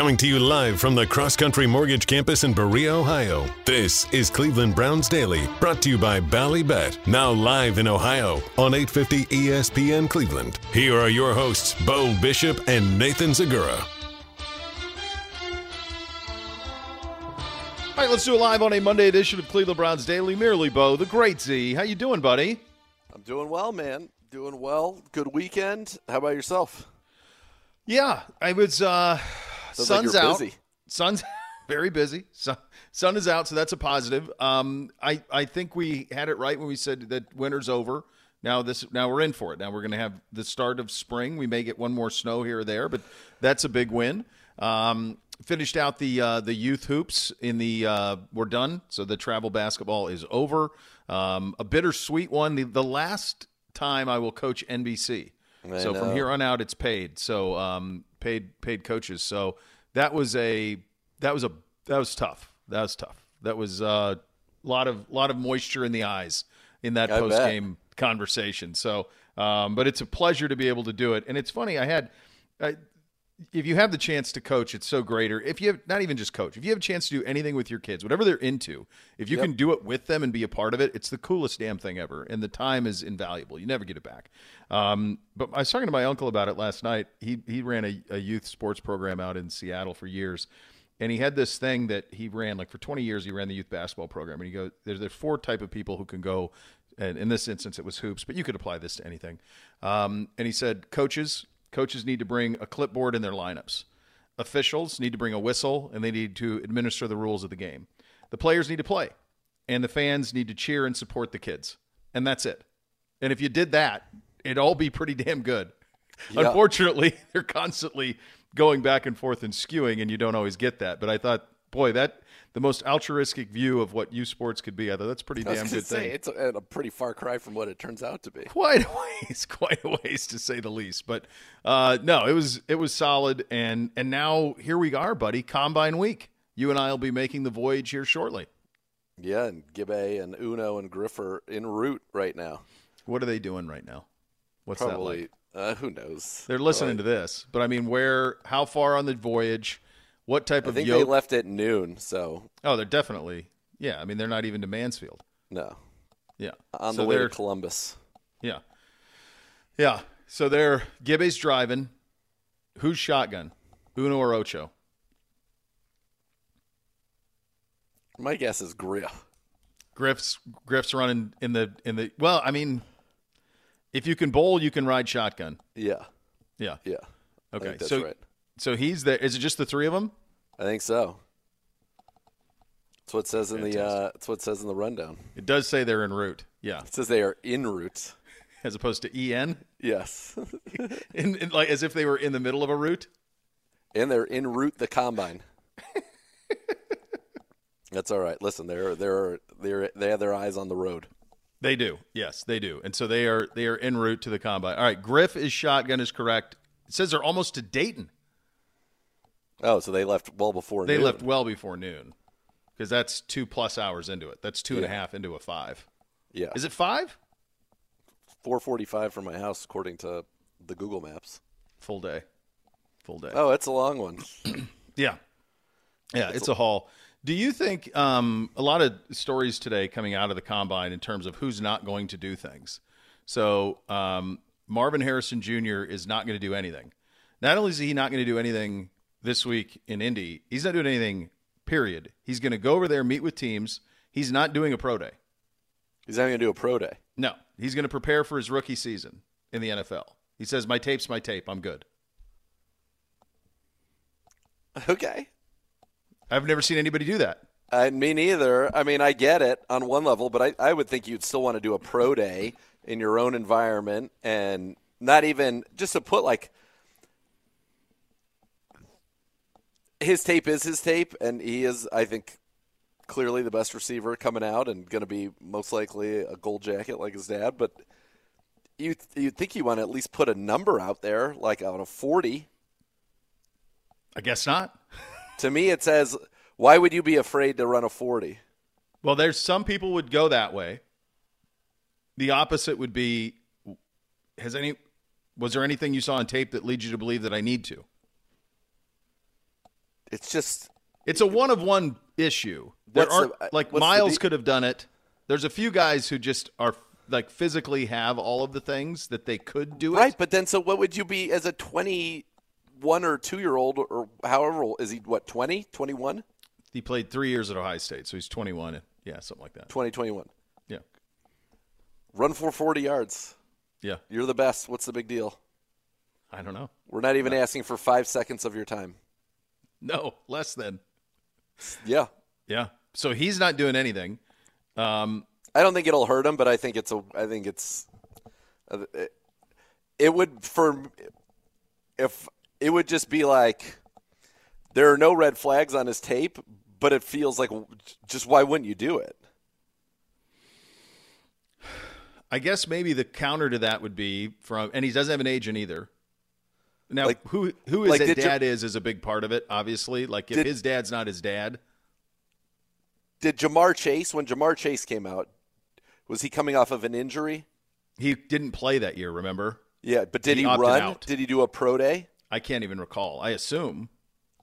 Coming to you live from the Cross Country Mortgage Campus in Berea, Ohio. This is Cleveland Browns Daily, brought to you by Ballybet, now live in Ohio on 850 ESPN Cleveland. Here are your hosts, Beau Bishop and Nathan Zegura. All right, let's do it live on a Monday edition of Cleveland Browns Daily. Merely Beau, the great Z. How you doing, buddy? I'm doing well, man. Doing well. Good weekend. How about yourself? Yeah, I was. uh Sounds Sun's like out. busy. Sun's very busy. Sun, sun is out, so that's a positive. Um, I I think we had it right when we said that winter's over. Now this now we're in for it. Now we're going to have the start of spring. We may get one more snow here or there, but that's a big win. Um, finished out the uh, the youth hoops in the uh, we're done. So the travel basketball is over. Um, a bittersweet one. The, the last time I will coach NBC. I so from here on out, it's paid. So um, paid paid coaches. So that was a that was a that was tough. That was tough. That was a uh, lot of lot of moisture in the eyes in that post game conversation. So, um, but it's a pleasure to be able to do it. And it's funny. I had. I, if you have the chance to coach, it's so greater. If you have not even just coach, if you have a chance to do anything with your kids, whatever they're into, if you Yep. can do it with them and be a part of it, it's the coolest damn thing ever. And the time is invaluable. You never get it back. Um, but I was talking to my uncle about it last night. He he ran a, a youth sports program out in Seattle for years, and he had this thing that he ran like for 20 years. He ran the youth basketball program, and he goes, "There's there's four type of people who can go." And in this instance, it was hoops, but you could apply this to anything. Um, and he said, coaches, coaches need to bring a clipboard in their lineups. Officials need to bring a whistle and they need to administer the rules of the game. The players need to play, and the fans need to cheer and support the kids. And that's it. And if you did that, it'd all be pretty damn good. Unfortunately, they're constantly going back and forth and skewing, and you don't always get that. But I thought, boy, that the most altruistic view of what U sports could be. I thought that's pretty damn good say, thing It's a, a pretty far cry from what it turns out to be. quite a ways, quite a ways to say the least. But uh, no, it was it was solid, and and now here we are, buddy. Combine week. You and I will be making the voyage here shortly. Yeah, and Gibbe and Uno and Griff are en route right now. What are they doing right now? What's that Probably. like? Uh, who knows? They're listening to this, but I mean, where? How far on the voyage? What type I of think yoke? they left at noon, so oh, they're definitely. Yeah, I mean, they're not even to Mansfield. no. Yeah, On So the way to Columbus. Yeah, yeah. So they're Gibbe's driving. Who's shotgun? Uno or Ocho? My guess is Griff. Griff's Griff's running in the in the well, I mean if you can bowl, you can ride shotgun. Yeah, Yeah. yeah. Okay. so right. so he's there. Is it just the three of them? I think so. That's what it says in the. Uh, that's what it says in the rundown. It does say they're en route. Yeah. It says they are en route. As opposed to en Yes, in, in like as if they were in the middle of a route. and they're en route the combine. That's all right. Listen, they're they're they're they have their eyes on the road. They do. Yes, they do. And so they are they are en route to the combine. All right, Griff is shotgun is correct. It says they're almost to Dayton. Oh, so they left well before. They noon. left well before noon. Because that's two plus hours into it. That's two and a half into a five. Yeah, Is it five? four forty-five from my house according to the Google Maps. Full day. Full day. Oh, it's a long one. Yeah. Yeah, it's a haul. Do you think um, a lot of stories today coming out of the combine in terms of who's not going to do things? So um, Marvin Harrison Jr. is not going to do anything. Not only is he not going to do anything this week in Indy, he's not doing anything. Period. He's going to go over there, meet with teams. He's not doing a pro day. He's not going to do a pro day. No, he's going to prepare for his rookie season in the NFL. He says, "My tape's my tape. I'm good." Okay. I've never seen anybody do that. I, me neither. I mean, I get it on one level, but I, I would think you'd still want to do a pro day in your own environment and not even just to put like his tape is his tape, and he is, I think, clearly the best receiver coming out and going to be most likely a gold jacket like his dad. But you you think you want to at least put a number out there, like out of forty. I guess not. To me, it says, why would you be afraid to run a forty? Well, there's some people would go that way. The opposite would be has any was there anything you saw on tape that leads you to believe that I need to? It's just It's a one of one issue. There aren't the- like what's the Miles could have done it. There's a few guys who just are like physically have all of the things that they could do it. right. But then, so what would you be as a 21 or two year old or however old is he? What 20, 21, He played three years at Ohio State, so he's 21. Yeah, something like that. 20, Yeah, Run for 40 yards. yeah. You're the best. What's the big deal? I don't know. We're not even asking for five seconds of your time. No, less than. Yeah. Yeah. So he's not doing anything. Um, I don't think it'll hurt him, but I think it's a. I think it's. It, it would for if it would just be like there are no red flags on his tape, but it feels like just why wouldn't you do it? I guess maybe the counter to that would be from, and he doesn't have an agent either. Now, Like- who who his like, you- dad is is a big part of it. Obviously, like if Did- his dad's not his dad, Did Ja'Marr Chase when Ja'Marr Chase came out? Was he coming off of an injury? he didn't play that year. Remember? Yeah, but did He he, run? out. Did he do a pro day? I can't even recall. I assume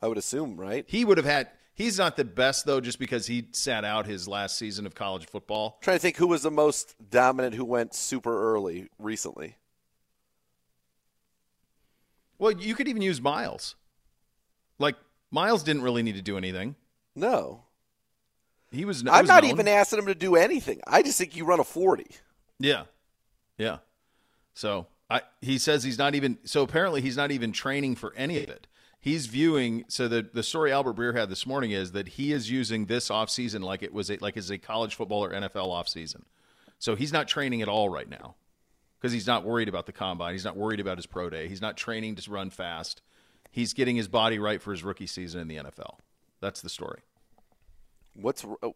I would assume, right? he would have had. He's not the best though, just because he sat out his last season of college football. trying to think who was the most dominant who went super early recently. Well, you could even use Miles. Like Miles didn't really need to do anything. No. He was. I'm was not known. even asking him to do anything. I just think you run a 40. Yeah, yeah. So I, he says he's not even. So apparently he's not even training for any of it. He's viewing. So the the story Albert Breer had this morning is that he is using this offseason like it was a, like it's a college football or NFL offseason. So he's not training at all right now because he's not worried about the combine. He's not worried about his pro day. He's not training to run fast. He's getting his body right for his rookie season in the NFL. That's the story. What's uh,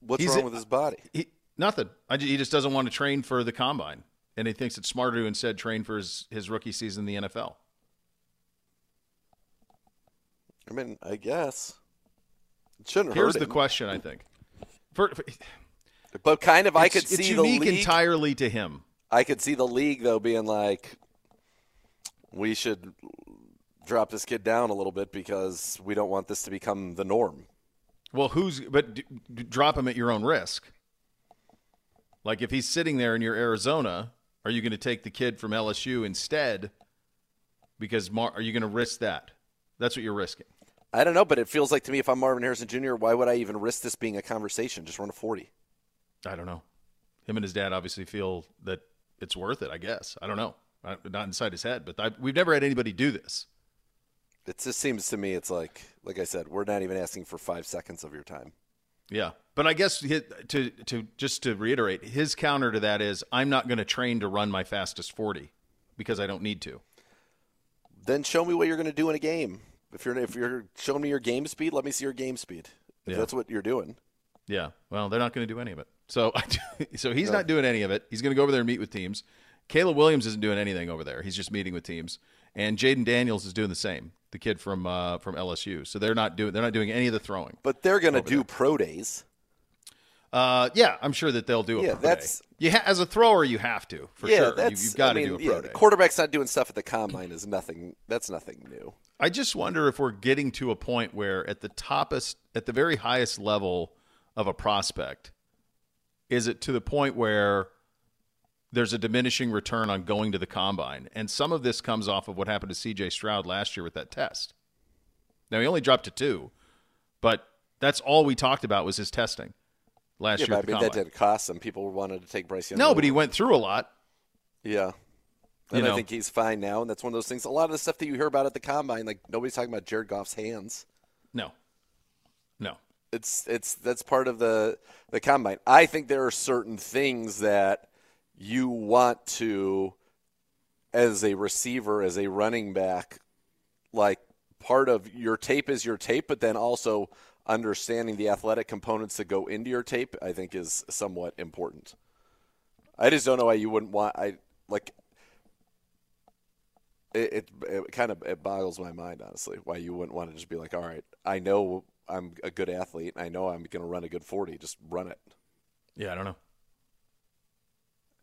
what's He's wrong with his body? He, nothing. I, he just doesn't want to train for the combine, and he thinks it's smarter to instead train for his, his rookie season in the NFL. I mean, I guess it shouldn't Here's the him. question: I think, for, for- But kind of, I could it's see the unique entirely to him. I could see the league though being like, we should drop this kid down a little bit because we don't want this to become the norm. Well, who's but d- d- drop him at your own risk. Like if he's sitting there in your Arizona, are you going to take the kid from LSU instead? Because Mar- are you going to risk that? That's what you're risking. I don't know, but it feels like to me if I'm Marvin Harrison Jr., why would I even risk this being a conversation? Just run a 40. I don't know. Him and his dad obviously feel that it's worth it. I guess I don't know. I, not inside his head, but I, we've never had anybody do this. It just seems to me it's like, like I said, we're not even asking for five seconds of your time. Yeah, but I guess to to just to reiterate, his counter to that is I'm not going to train to run my fastest 40 because I don't need to. Then show me what you're going to do in a game. If you're if you're showing me your game speed, let me see your game speed. If Yeah. that's what you're doing. Yeah, well, they're not going to do any of it. So so he's not doing any of it. He's going to go over there and meet with teams. Caleb Williams isn't doing anything over there. He's just meeting with teams. And Jayden Daniels is doing the same. The kid from uh, from LSU. So they're not doing they're not doing any of the throwing. But they're going to do pro days. Uh, yeah, I'm sure that they'll do a Yeah, pro that's- day. You ha- as a thrower, you have to for yeah, sure. You, that's you've got I to mean, do a pro the day. quarterback's not doing stuff at the combine is nothing. That's nothing new. I just wonder if we're getting to a point where at the toppest, at the very highest level of a prospect, is it to the point where there's a diminishing return on going to the combine? And some of this comes off of what happened to CJ Stroud last year with that test. Now he only dropped to two, but that's all we talked about was his testing last Yeah, year. but I mean that didn't cost them. People wanted to take Bryce Young. No, but he went through a lot. Yeah. You And I think he's fine now, and that's one of those things. A lot of the stuff that you hear about at the combine, like nobody's talking about Jared Goff's hands. No, no. It's it's that's part of the the combine. I think there are certain things that you want to, as a receiver, as a running back, like part of your tape is your tape, but then also understanding the athletic components that go into your tape, I think is somewhat important. I just don't know why you wouldn't want. I like. It, it, it kind of it boggles my mind honestly why you wouldn't want to just be like all right I know I'm a good athlete I know I'm going to run a good 40 just run it Yeah, I don't know.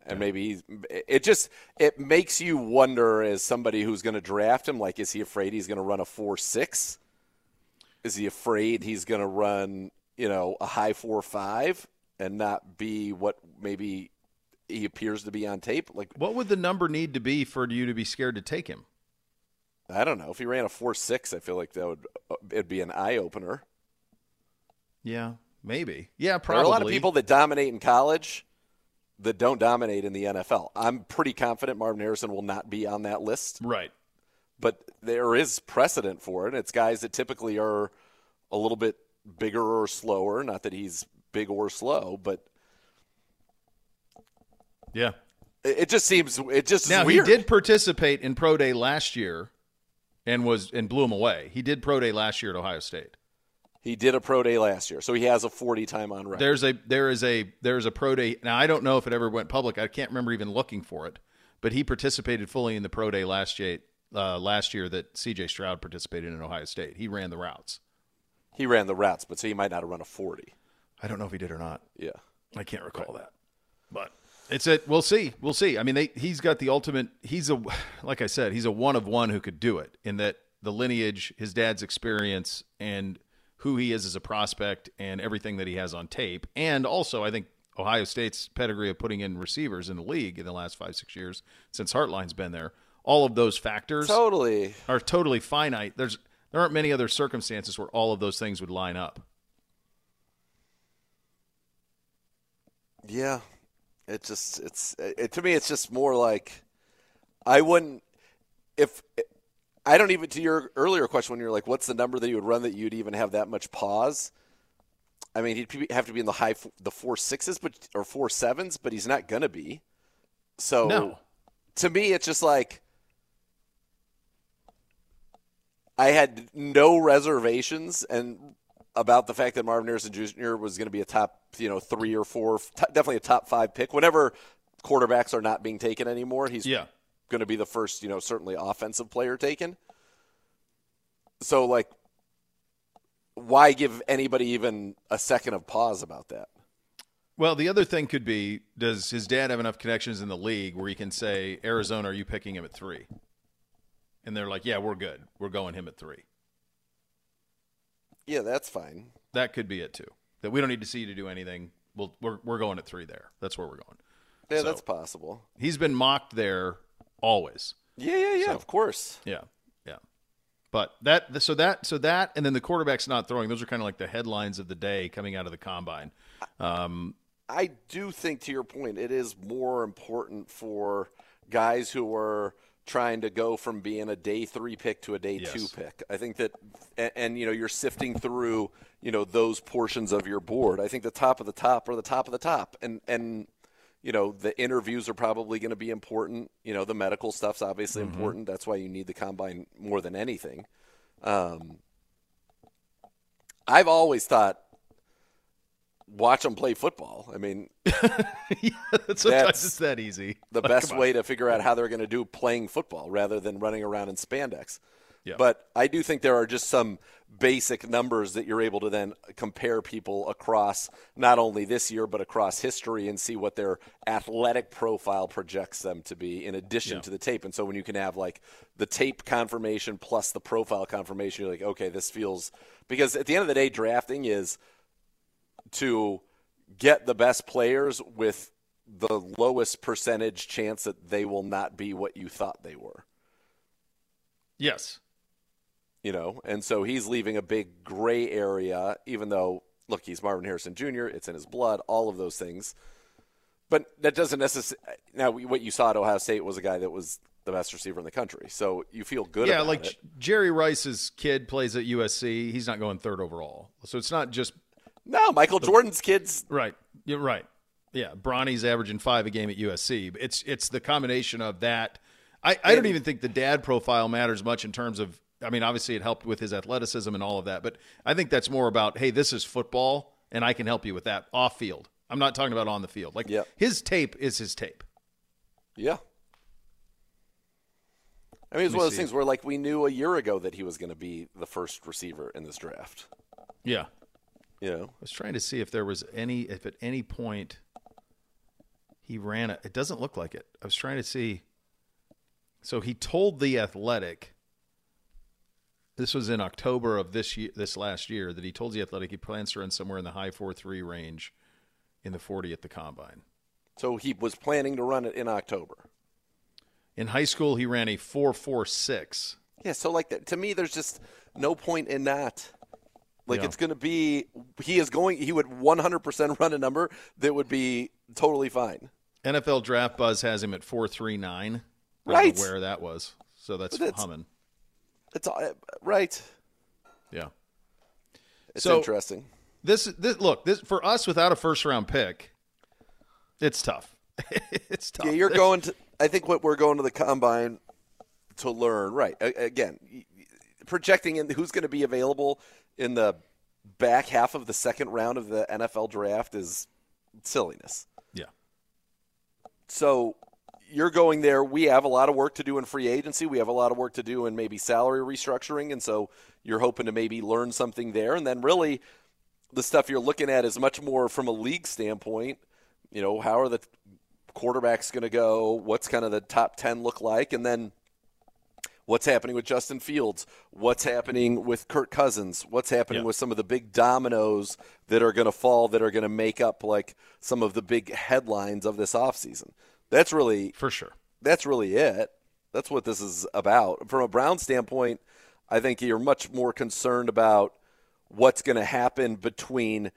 and maybe he's, it just it makes you wonder as somebody who's going to draft him like is he afraid he's going to run a 4-6 Is he afraid he's going to run, you know, a high four five and not be what maybe he appears to be on tape? Like, What would the number need to be for you to be scared to take him? I don't know. If he ran a four six, I feel like that would uh, it'd be an eye opener. Yeah, maybe. Yeah, probably. There are a lot of people that dominate in college that don't dominate in the NFL. I'm pretty confident Marvin Harrison will not be on that list, Right. but there is precedent for it. It's guys that typically are a little bit bigger or slower. Not that he's big or slow, but Yeah. it just seems it just Now he did participate in pro day last year, and was and blew him away. He did pro day last year at Ohio State. He did a pro day last year, so he has a 40 time on record. There's a there is a there's a pro day. Now I don't know if it ever went public. I can't remember even looking for it, but he participated fully in the pro day last year. Uh, last year that C.J. Stroud participated in Ohio State. He ran the routes. he ran the routes, but so he might not have run a 40. I don't know if he did or not. Yeah. I can't recall that. But it's it. We'll see. We'll see. I mean, they, he's got the ultimate. He's a like I said, he's a one of one who could do it. In that the lineage, his dad's experience, and who he is as a prospect, and everything that he has on tape, and also I think Ohio State's pedigree of putting in receivers in the league in the last five six years since Hartline's been there. All of those factors Totally. are totally finite. There's there aren't many other circumstances where all of those things would line up. Yeah, it just it's it, to me it's just more like I wouldn't if I don't even to your earlier question when you're like what's the number that you would run that you'd even have that much pause. I mean he'd have to be in the high the four sixes but or four sevens, but he's not gonna be. So No. to me it's just like I had no reservations and about the fact that Marvin Harrison Jr. was going to be a top, you know, three or four, t- definitely a top five pick. Whenever quarterbacks are not being taken anymore, he's Yeah. Going to be the first, you know, certainly offensive player taken. So, like, why give anybody even a second of pause about that? Well, the other thing could be does his dad have enough connections in the league where he can say, Arizona, are you picking him at three? And they're like, yeah, we're good. We're going him at three. Yeah, that's fine. That could be it too. That we don't need to see you to do anything. We'll, we're, we're going at three there. That's where we're going. Yeah, So- that's possible. He's been mocked there always. Yeah, yeah, yeah, So- of course. Yeah. Yeah. But that, so that, so that, and then the quarterback's not throwing. Those are kind of like the headlines of the day coming out of the combine. Um, I do think, to your point, it is more important for guys who are trying to go from being a day three pick to a day Yes. two pick. I think that, and, and you know, you're sifting through, you know, those portions of your board. I think the top of the top are the top of the top, and and you know, the interviews are probably going to be important. You know, the medical stuff's obviously important. That's why you need the combine more than anything. Um, I've always thought watch them play football. I mean, yeah, sometimes That's it's that easy. the Like, best way to figure out how they're going to do playing football rather than running around in spandex. Yeah. But I do think there are just some basic numbers that you're able to then compare people across not only this year but across history and see what their athletic profile projects them to be in addition Yeah. to the tape. And so when you can have like the tape confirmation plus the profile confirmation, you're like, okay, this feels because at the end of the day, drafting is to get the best players with the lowest percentage chance that they will not be what you thought they were. Yes. You know, and so he's leaving a big gray area, even though, look, he's Marvin Harrison Jr., it's in his blood, all of those things. But that doesn't necessarily. Now, what you saw at Ohio State was a guy that was the best receiver in the country. So you feel good yeah, about like it. Jerry Rice's kid plays at USC. He's not going third overall. So it's not just No, Michael Jordan's kids. right. You're right. Yeah, Bronny's averaging five a game at USC. It's it's the combination of that. I, I don't even think the dad profile matters much in terms of. I mean, obviously it helped with his athleticism and all of that, but I think that's more about hey, this is football, and I can help you with that off field. I'm not talking about on the field. Like Yep. his tape is his tape. Yeah. I mean, it's me one of those things where, like, we knew a year ago that he was going to be the first receiver in this draft. Yeah. You know, I was trying to see if there was any, if at any point he ran it. It doesn't look like it. I was trying to see. So he told the athletic this was in October of this year, this last year, that he told the Athletic he plans to run somewhere in the high four three range in the forty at the combine. So he was planning to run it in October. In high school, he ran a four four six. Yeah, so like that to me, there's just no point in that. Like Yeah. it's going to be, he is going, he would 100% run a number that would be totally fine. NFL Draft Buzz has him at four three nine. Right. Where that was, so that's, that's- humming. It's all, right. Yeah. It's So- interesting. This, this look this for us without a first round pick. It's tough. it's tough. Yeah, you're going to. I think what we're going to the combine to learn. Right. Again, projecting in who's going to be available in the back half of the second round of the NFL draft is silliness. Yeah. So you're going there. We have a lot of work to do in free agency. We have a lot of work to do in maybe salary restructuring, and so you're hoping to maybe learn something there. And then really, the stuff you're looking at is much more from a league standpoint. You know, how are the quarterbacks going to go? What's kind of the top ten look like? And then what's happening with Justin Fields? What's happening with Kirk Cousins? What's happening Yeah. with some of the big dominoes that are going to fall that are going to make up like some of the big headlines of this offseason? That's really For sure. that's really it. That's what this is about. From a Brown standpoint, I think you're much more concerned about what's going to happen between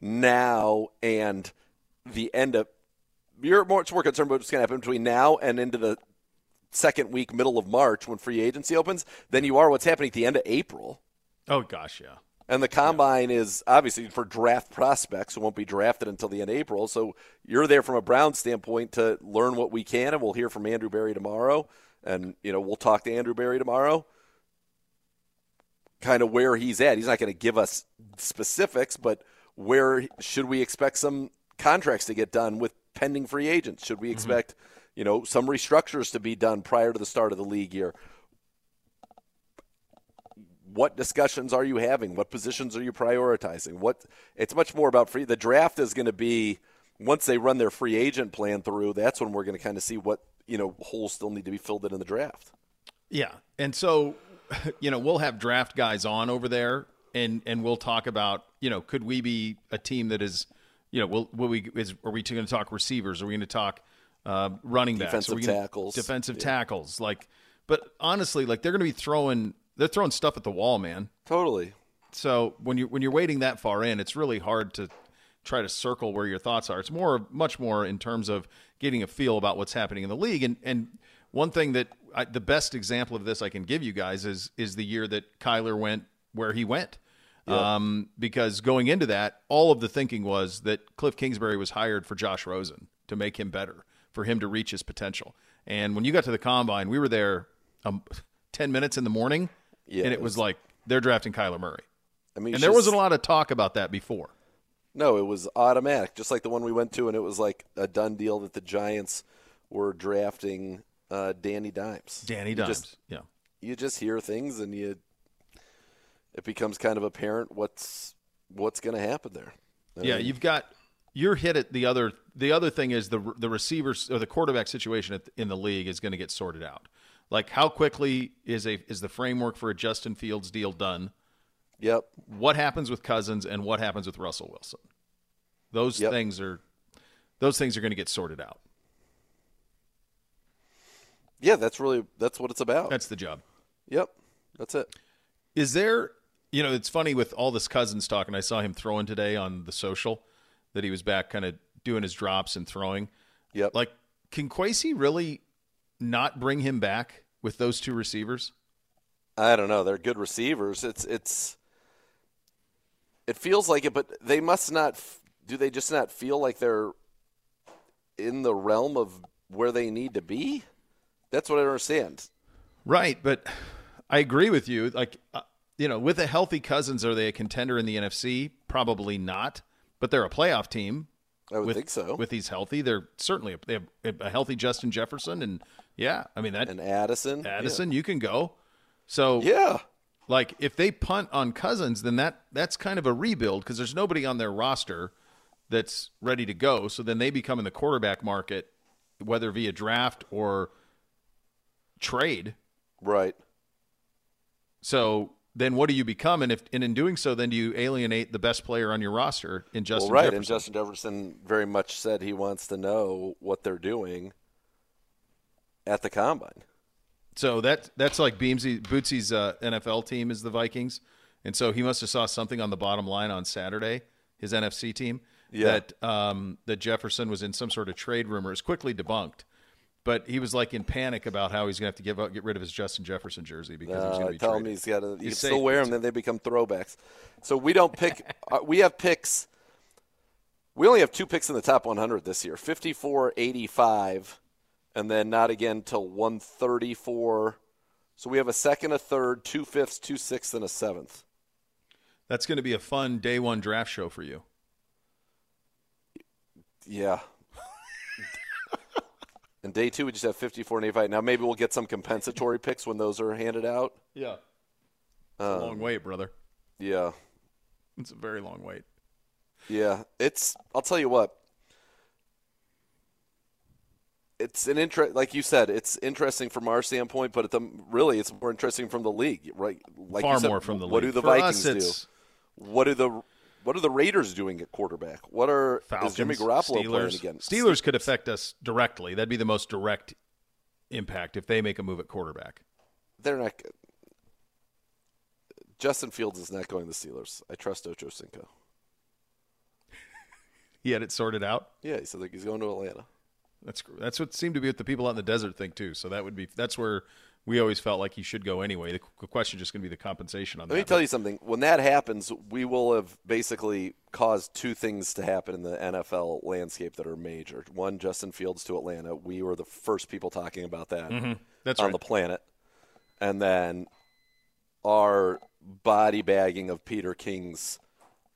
now and the end of. You're much more concerned about what's going to happen between now and into the second week, middle of March, when free agency opens, than you are what's happening at the end of April. Oh gosh, yeah. And the combine is obviously for draft prospects who won't be drafted until the end of April. So you're there from a Brown standpoint to learn what we can, and we'll hear from Andrew Berry tomorrow. And you know we'll talk to Andrew Berry tomorrow. Kind of where he's at. He's not going to give us specifics, but where should we expect some contracts to get done with pending free agents? Should we mm-hmm. expect you know some restructures to be done prior to the start of the league year? What discussions are you having? What positions are you prioritizing? What it's much more about free. The draft is going to be once they run their free agent plan through. That's when we're going to kind of see what you know holes still need to be filled in in the draft. Yeah, and so you know we'll have draft guys on over there, and and we'll talk about you know could we be a team that is you know will will we is are we going to talk receivers? Are we going to talk uh, running backs? Defensive Are we gonna- tackles. defensive tackles? Like, but honestly, like they're going to be throwing they're throwing stuff at the wall, man. Totally. So when you when you're waiting that far in, it's really hard to try to circle where your thoughts are. It's more much more in terms of getting a feel about what's happening in the league. And and one thing that I, the best example of this I can give you guys is is the year that Kyler went where he went. Um, because going into that, all of the thinking was that Cliff Kingsbury was hired for Josh Rosen to make him better, for him to reach his potential. And when you got to the combine, we were there um, ten minutes in the morning, Yeah, and it was like they're drafting Kyler Murray. I mean, And there just- wasn't a lot of talk about that before. No, it was automatic, just like the one we went to, and it was like a done deal that the Giants were drafting uh, Danny Dimes. Danny You Dimes. just- yeah. you just hear things and you it becomes kind of apparent what's what's going to happen there. I Yeah, mean, you've got you're hit at the other the other thing is the the receivers or the quarterback situation at, in the league is going to get sorted out. Like how quickly is a is the framework for a Justin Fields deal done? Yep. What happens with Cousins and what happens with Russell Wilson? Those Yep. things are those things are going to get sorted out. Yeah, that's really that's what it's about. That's the job. yep. That's it. Is there, you know, it's funny with all this Cousins talk, and I saw him throwing today on the social that he was back kind of doing his drops and throwing. Yep. Like, can Kwesi really not bring him back with those two receivers? I don't know. They're good receivers. It's it's it feels like it, but they must not. Do they just not feel like they're in the realm of where they need to be? That's what I understand. Right, but I agree with you. Like, uh, you know, with a healthy Cousins, are they a contender in the NFC? Probably not, but they're a playoff team. I would with, think so. With he's healthy, they're certainly a, they have a healthy Justin Jefferson, and yeah, I mean that and Addison. Addison, you can go. So Yeah. like if they punt on Cousins, then that that's kind of a rebuild because there's nobody on their roster that's ready to go. So then they become in the quarterback market, whether via draft or trade. Right. So then what do you become? And if and in doing so, then do you alienate the best player on your roster in Justin well, right, Jefferson? and Justin Jefferson very much said he wants to know what they're doing at the combine. So that that's like Beamsy Bootsy's uh, NFL team is the Vikings, and so he must have saw something on the bottom line on Saturday, his NFC team, Yeah. that um, that Jefferson was in some sort of trade rumor. rumors, quickly debunked. But he was like in panic about how he's going to have to give up, get rid of his Justin Jefferson jersey because Uh, going to be tell him he's got to. You He's can still wear them, then they become throwbacks. So we don't pick. uh, we have picks. We only have two picks in the top 100 this year: 54, 85, and then not again till 134. So we have a second, a third, two fifths, two sixths, and a seventh. That's going to be a fun day one draft show for you. Yeah. and day two, we just have 54 and 85. Now maybe we'll get some compensatory picks when those are handed out. Yeah, it's Um, a long wait, brother. Yeah. It's a very long wait. Yeah, it's. I'll tell you what. It's an interest, like you said, it's interesting from our standpoint, but at the really, it's more interesting from the league, right? Like Far said, more from the What league. do the For Vikings us, do? What do the What are the Raiders doing at quarterback? What are Falcons, is Jimmy Garoppolo playing Steelers. again? Steelers could affect us directly. That'd be the most direct impact if they make a move at quarterback. They're not. Justin Fields is not going to the Steelers. I trust Ocho Cinco. He had it sorted out. Yeah, he said like he's going to Atlanta. That's that's what seemed to be what the people out in the desert think too. So that would be that's where we always felt like he should go anyway. The question is just going to be the compensation on Let that. Let me tell you something. When that happens, we will have basically caused two things to happen in the NFL landscape that are major. One, Justin Fields to Atlanta. We were the first people talking about that Mm-hmm. That's on right. the planet. And then our body bagging of Peter King's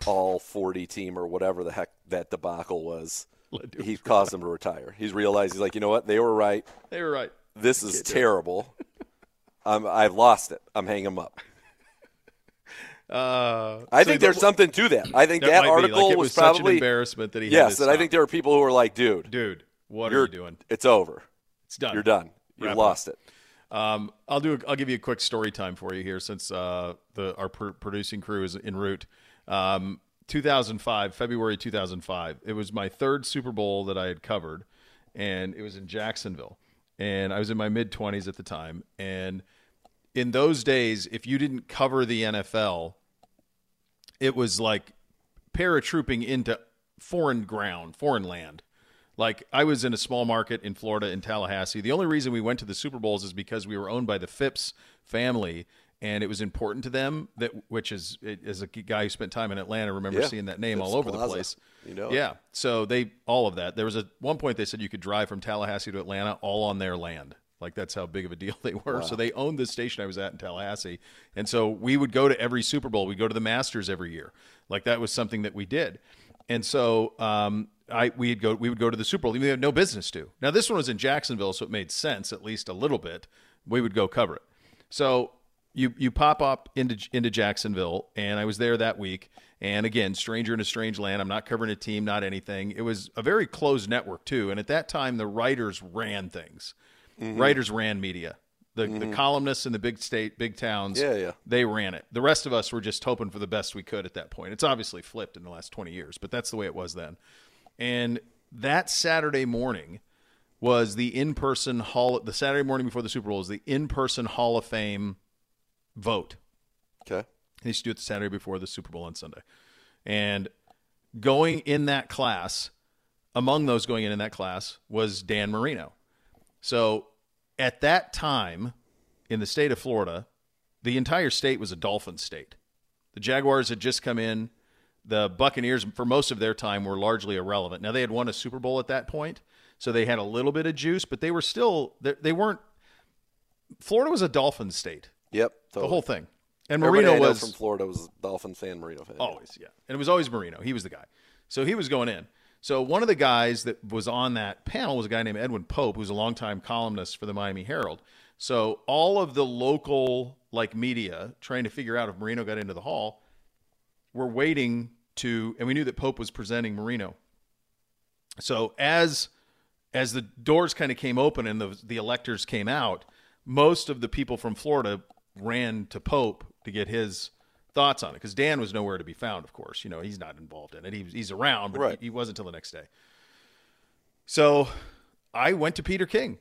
all 40 team or whatever the heck that debacle was. Led to He his caused him to retire. He's realized he's like, you know what? They were right. They were right. This is terrible. I'm, I've lost it. I'm hanging him up. Uh, I so think there's something to that. I think that that, article Like, was, was, such an probably embarrassment that he yes, and I think there are people who are like, dude, dude, what are you doing? It's over. It's done. You're done. You Wrap have up. lost it. Um, I'll do. A, I'll give you a quick story time for you here, since uh, the our pr- producing crew is en route. Um, 2005, February 2005. It was my third Super Bowl that I had covered, and it was in Jacksonville. And I was in my mid 20s at the time. And in those days, if you didn't cover the NFL, it was like paratrooping into foreign ground, foreign land. Like I was in a small market in Florida in Tallahassee. The only reason we went to the Super Bowls is because we were owned by the Phipps family and it was important to them that which is as a guy who spent time in Atlanta remember Yeah. seeing that name all over Plaza. the place. You know. Yeah. So they all of that. There was a one point they said you could drive from Tallahassee to Atlanta all on their land. Like that's how big of a deal they were. So they owned the station I was at in Tallahassee. And so we would go to every Super Bowl. We'd go to the Masters every year. Like that was something that we did. And so um, I we'd go we would go to the Super Bowl. even We had no business to. Now this one was in Jacksonville, so it made sense at least a little bit. We would go cover it. So you you pop up into into Jacksonville, and I was there that week. And again, stranger in a strange land. I'm not covering a team, not anything. It was a very closed network too. And at that time, the writers ran things. Mm-hmm. Writers ran media. The the columnists in the big state, big towns. Yeah, yeah. They ran it. The rest of us were just hoping for the best we could at that point. It's obviously flipped in the last 20 years, but that's the way it was then. And that Saturday morning was the in-person hall. The Saturday morning before the Super Bowl was the in-person Hall of Fame vote. Okay. They used to do it the Saturday before the Super Bowl on Sunday. And going in that class, among those going in in that class was Dan Marino. So at that time in the state of Florida, the entire state was a Dolphin state. The Jaguars had just come in. The Buccaneers, for most of their time, were largely irrelevant. Now, they had won a Super Bowl at that point, so they had a little bit of juice, but they were still, they they weren't. Florida was a Dolphin state, Yep. The whole thing. And Marino was from Florida was Dolphin fan, Marino fan. Always, yeah. And it was always Marino. He was the guy. So he was going in. So one of the guys that was on that panel was a guy named Edwin Pope, who's a longtime columnist for the Miami Herald. So all of the local like media trying to figure out if Marino got into the hall were waiting to and we knew that Pope was presenting Marino. So as as the doors kind of came open and the the electors came out, most of the people from Florida ran to Pope to get his thoughts on it because Dan was nowhere to be found. Of course, you know he's not involved in it. He, he's around, but Right. he, he wasn't until the next day. So I went to Peter King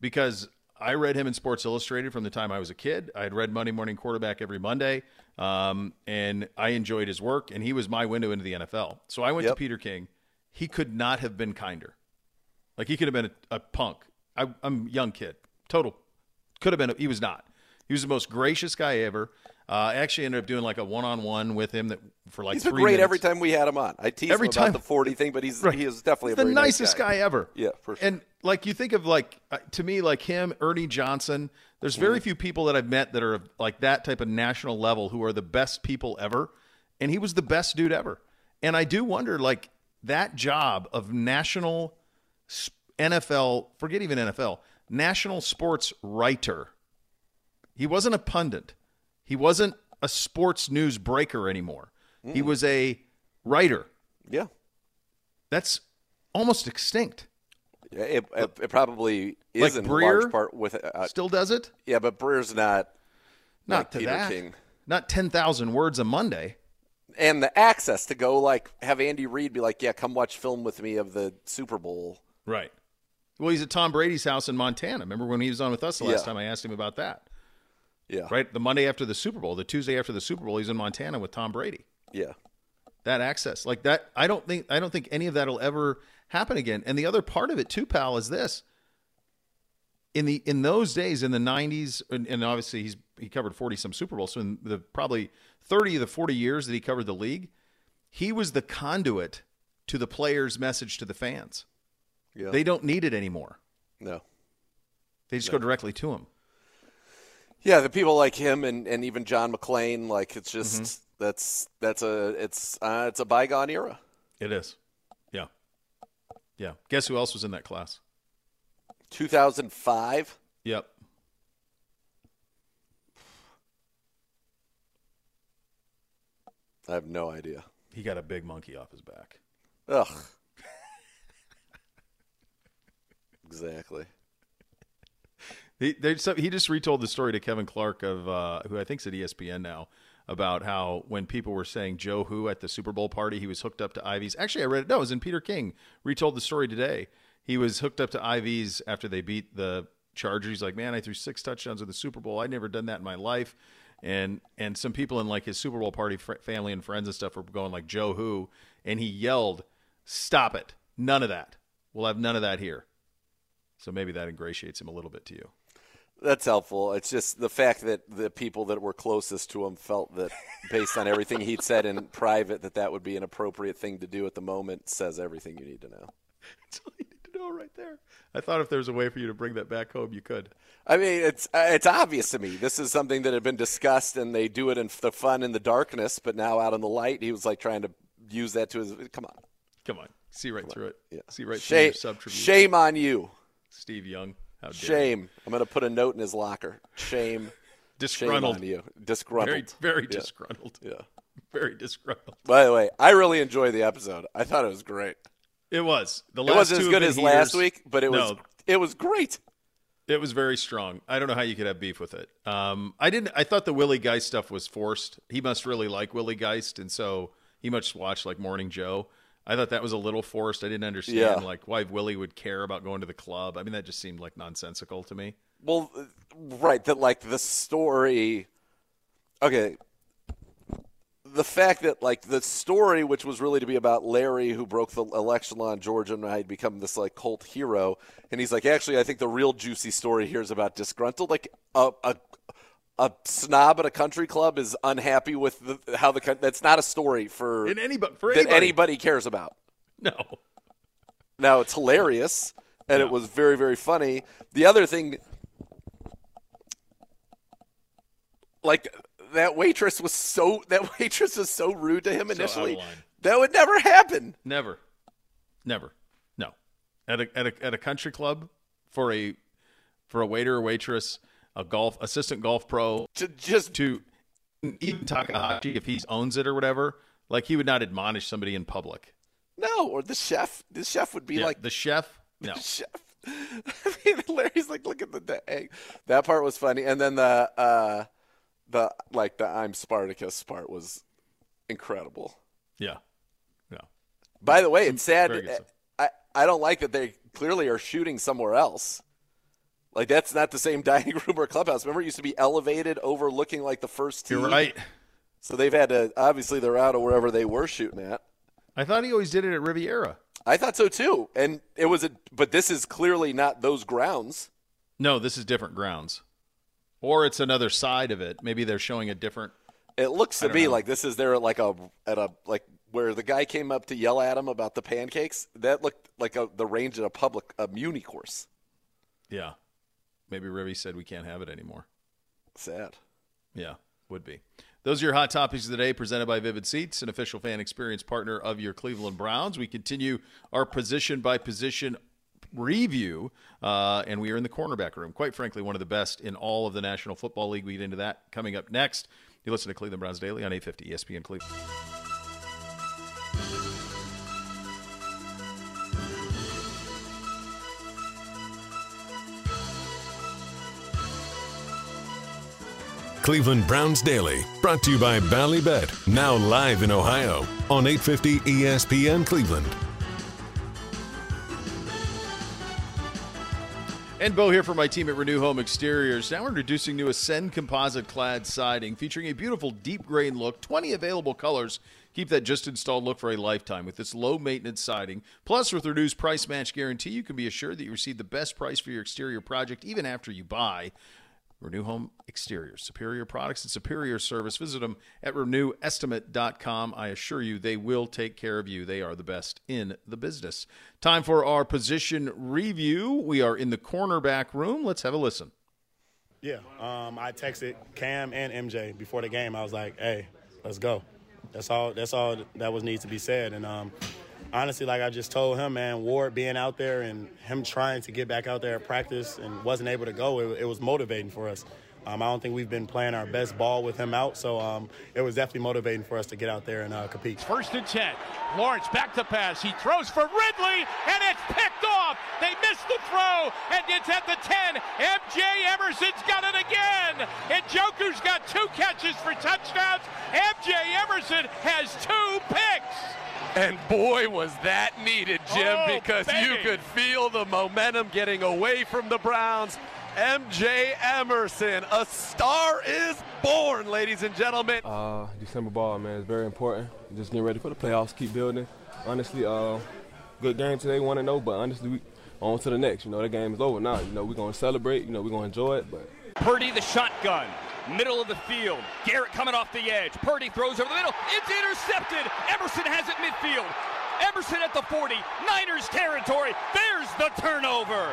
because I read him in Sports Illustrated from the time I was a kid. I had read Monday Morning Quarterback every Monday, um, and I enjoyed his work. And he was my window into the NFL. So I went Yep. to Peter King. He could not have been kinder. Like he could have been a, a punk. I, I'm a young kid, total. Could have been. A, he was not. He was the most gracious guy ever. Uh, I actually ended up doing like a one-on-one with him that for like He's been three great minutes. every time we had him on. I tease Every him time. about the 40 thing, but he's Right. he is definitely the very nice nicest guy. ever. Yeah, for sure. And like you think of like uh, to me like him, Ernie Johnson. There's Mm-hmm. very few people that I've met that are like that type of national level who are the best people ever, and he was the best dude ever. And I do wonder like that job of national NFL, forget even NFL, national sports writer. He wasn't a pundit. He wasn't a sports news breaker anymore. He was a writer. Yeah. That's almost extinct. It, it, it probably is Like in Breer? large part with uh, Still does it? yeah, but Breer's not Not like to Peter that. King. Not 10,000 words a Monday. and the access to go like have Andy Reid be like, yeah, come watch film with me of the Super Bowl. Right. Well, he's at Tom Brady's house in Montana. Remember when he was on with us the last Yeah. time I asked him about that? Yeah, Right? The Monday after the Super Bowl, the Tuesday after the Super Bowl, he's in Montana with Tom Brady. Yeah, That access. Like that I don't think I don't think any of that'll ever happen again. And the other part of it too, pal, is this. In the in those days in the 90s and, and obviously he's he covered 40 some Super Bowls, so in the probably 30 of the 40 years that he covered the league, he was the conduit to the players' message to the fans. yeah. They don't need it anymore. no. They just go directly to him. Yeah, the people like him and, and even John McClane, like it's just Mm-hmm. that's that's a it's uh, it's a bygone era. It is. Yeah. Yeah. Guess who else was in that class? 2005. Yep. I have no idea. He got a big monkey off his back. Ugh. exactly. He so he just retold the story to Kevin Clark of uh, who I think's at ESPN now about how when people were saying Joe Who at the Super Bowl party, he was hooked up to IVs. Actually, I read it. No, it was in Peter King retold the story today. He was hooked up to IVs after they beat the Chargers. He's like, man, I threw six touchdowns in the Super Bowl. I'd never done that in my life. And and some people in like his Super Bowl party, fr- family and friends and stuff, were going like Joe Who, and he yelled, "Stop it! None of that. We'll have none of that here." So maybe that ingratiates him a little bit to you. That's helpful. It's just the fact that the people that were closest to him felt that, based on everything he'd said in private, that that would be an appropriate thing to do at the moment says everything you need to know. That's all you need to know right there. I thought if there was a way for you to bring that back home, you could. I mean, it's uh, it's obvious to me. This is something that had been discussed, and they do it in the fun in the darkness. But now out in the light, he was like trying to use that to his. Come on, Come on, see right through it. yeah. See right through your subterfuge. shame on you. Steve Young. How dare you. Shame. I'm going to put a note in his locker. Shame. Shame Disgruntled. on you. Disgruntled. Very, very Yeah. disgruntled. Yeah. Very disgruntled. By the way, I really enjoyed the episode. I thought it was great. It was. The It last wasn't two as good as last week, but it was it was great. It was very strong. I don't know how you could have beef with it. Um, I didn't. I thought the Willie Geist stuff was forced. He must really like Willie Geist, and so he must watch like Morning Joe. I thought that was a little forced. I didn't understand Yeah. like why Willie would care about going to the club. I mean, that just seemed like nonsensical to me. Well, right, that like the story. Okay. The fact that like the story, which was really to be about Larry, who broke the election law in Georgia and had become this like cult hero, and he's like, actually, I think the real juicy story here is about disgruntled. Like a a, a snob at a country club is unhappy with the, how the that's not a story for In anybody, for that anybody, anybody cares about. no. Now it's hilarious, and it was very, very funny. The other thing, like that waitress was so that waitress was so rude to him So out of initially. line. That would never happen. Never, never, no. At a at a at a country club for a for a waiter or waitress, a golf assistant golf pro Ju- Just to even Takahashi if he owns it or whatever, like he would not admonish somebody in public. no, or the chef. The chef would be Yeah, like the chef, no. chef. I mean, Larry's like, look at the egg. That part was funny, and then the uh, the like the I'm Spartacus part was incredible. Yeah. Yeah. By the way, it's sad. Very good stuff. I, I don't like that they clearly are shooting somewhere else. Like that's not the same dining room or clubhouse. Remember, it used to be elevated, overlooking like the first tee. You're right. So they've had to obviously they're out of wherever they were shooting at. I thought he always did it at Riviera. I thought so too, and it was a. But this is clearly not those grounds. No, this is different grounds. Or it's another side of it. Maybe they're showing a different It looks to me know. like this is there like a at a like where the guy came up to yell at him about the pancakes. That looked like a, the range at a public a Muni course. Yeah. Maybe Rivy said we can't have it anymore. Sad. Yeah, would be. Those are your hot topics of the day presented by Vivid Seats, an official fan experience partner of your Cleveland Browns. We continue our position by position review, uh, and we are in the cornerback room. Quite frankly, one of the best in all of the National Football League. We get into that coming up next. You listen to Cleveland Browns Daily on 850 ESPN Cleveland. Cleveland Browns Daily, brought to you by Ballybet, now live in Ohio on 850 ESPN Cleveland. And Beau here for my team at Renew Home Exteriors. Now we're introducing new Ascend composite clad siding featuring a beautiful deep grain look, 20 available colors. Keep that just installed look for a lifetime with this low maintenance siding. Plus, with Renew's price match guarantee, you can be assured that you receive the best price for your exterior project even after you buy. Renew Home Exteriors. Superior products and superior service. Visit them at renewistimate.com. I assure you they will take care of you. They are the best in the business. Time for our position review. We are in the cornerback room. Let's have a listen. Yeah, um, I texted Cam and MJ before the game. I was like, "Hey, let's go." That's all. That's all that was needs to be said. And um, honestly, like I just told him, man, Ward being out there and him trying to get back out there at practice and wasn't able to go, it, it was motivating for us. Um, I don't think we've been playing our best ball with him out, so um, it was definitely motivating for us to get out there and uh, compete. First and 10. Lawrence back to pass. He throws for Ridley, and it's picked off. They missed the throw, and it's at the 10. MJ Emerson's got it again. And Joker's got two catches for touchdowns. MJ Emerson has two picks. And boy, was that needed, Jim, Oh, because you could feel the momentum getting away from the Browns. MJ Emerson, a star is born, ladies and gentlemen. Uh, December ball, man, is very important. Just getting ready for the playoffs, keep building. Honestly, uh, good game today, one and zero. But honestly, we on to the next. You know, the game is over now. You know, we're gonna celebrate. You know, we're gonna enjoy it. But Purdy the shotgun. Middle of the field. Garrett coming off the edge. Purdy throws over the middle. It's intercepted. Emerson has it midfield. Emerson at the 40. Niners territory. There's the turnover.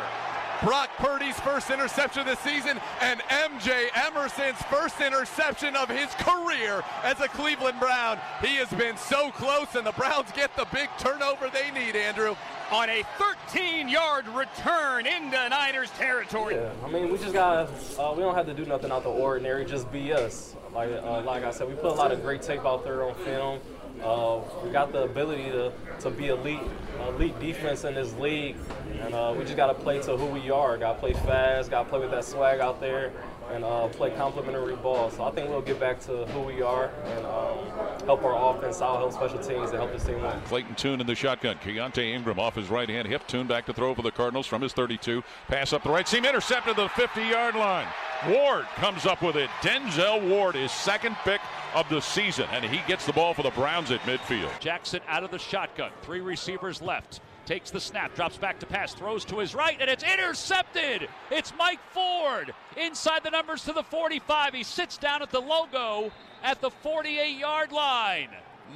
Brock Purdy's first interception this season, and MJ Emerson's first interception of his career as a Cleveland Brown. He has been so close, and the Browns get the big turnover they need, Andrew. On a 13 yard return into Niners territory. Yeah, I mean, we just gotta. Uh, we don't have to do nothing out the ordinary. Just be us. Like, uh, like I said, we put a lot of great tape out there on film. Uh, we got the ability to, to be elite, elite defense in this league, and uh, we just gotta play to who we are. Gotta play fast. Gotta play with that swag out there, and uh, play complementary ball. So I think we'll get back to who we are and um, help our offense out, help special teams, and help this team win. Clayton Tune in the shotgun. Keaontay Ingram off his right hand hip. Tune back to throw for the Cardinals from his 32. Pass up the right seam. Intercepted the 50 yard line. Ward comes up with it. Denzel Ward is second pick of the season, and he gets the ball for the Browns at midfield. Jackson out of the shotgun. Three receivers left. Takes the snap, drops back to pass, throws to his right, and it's intercepted. It's Mike Ford inside the numbers to the 45. He sits down at the logo at the 48 yard line.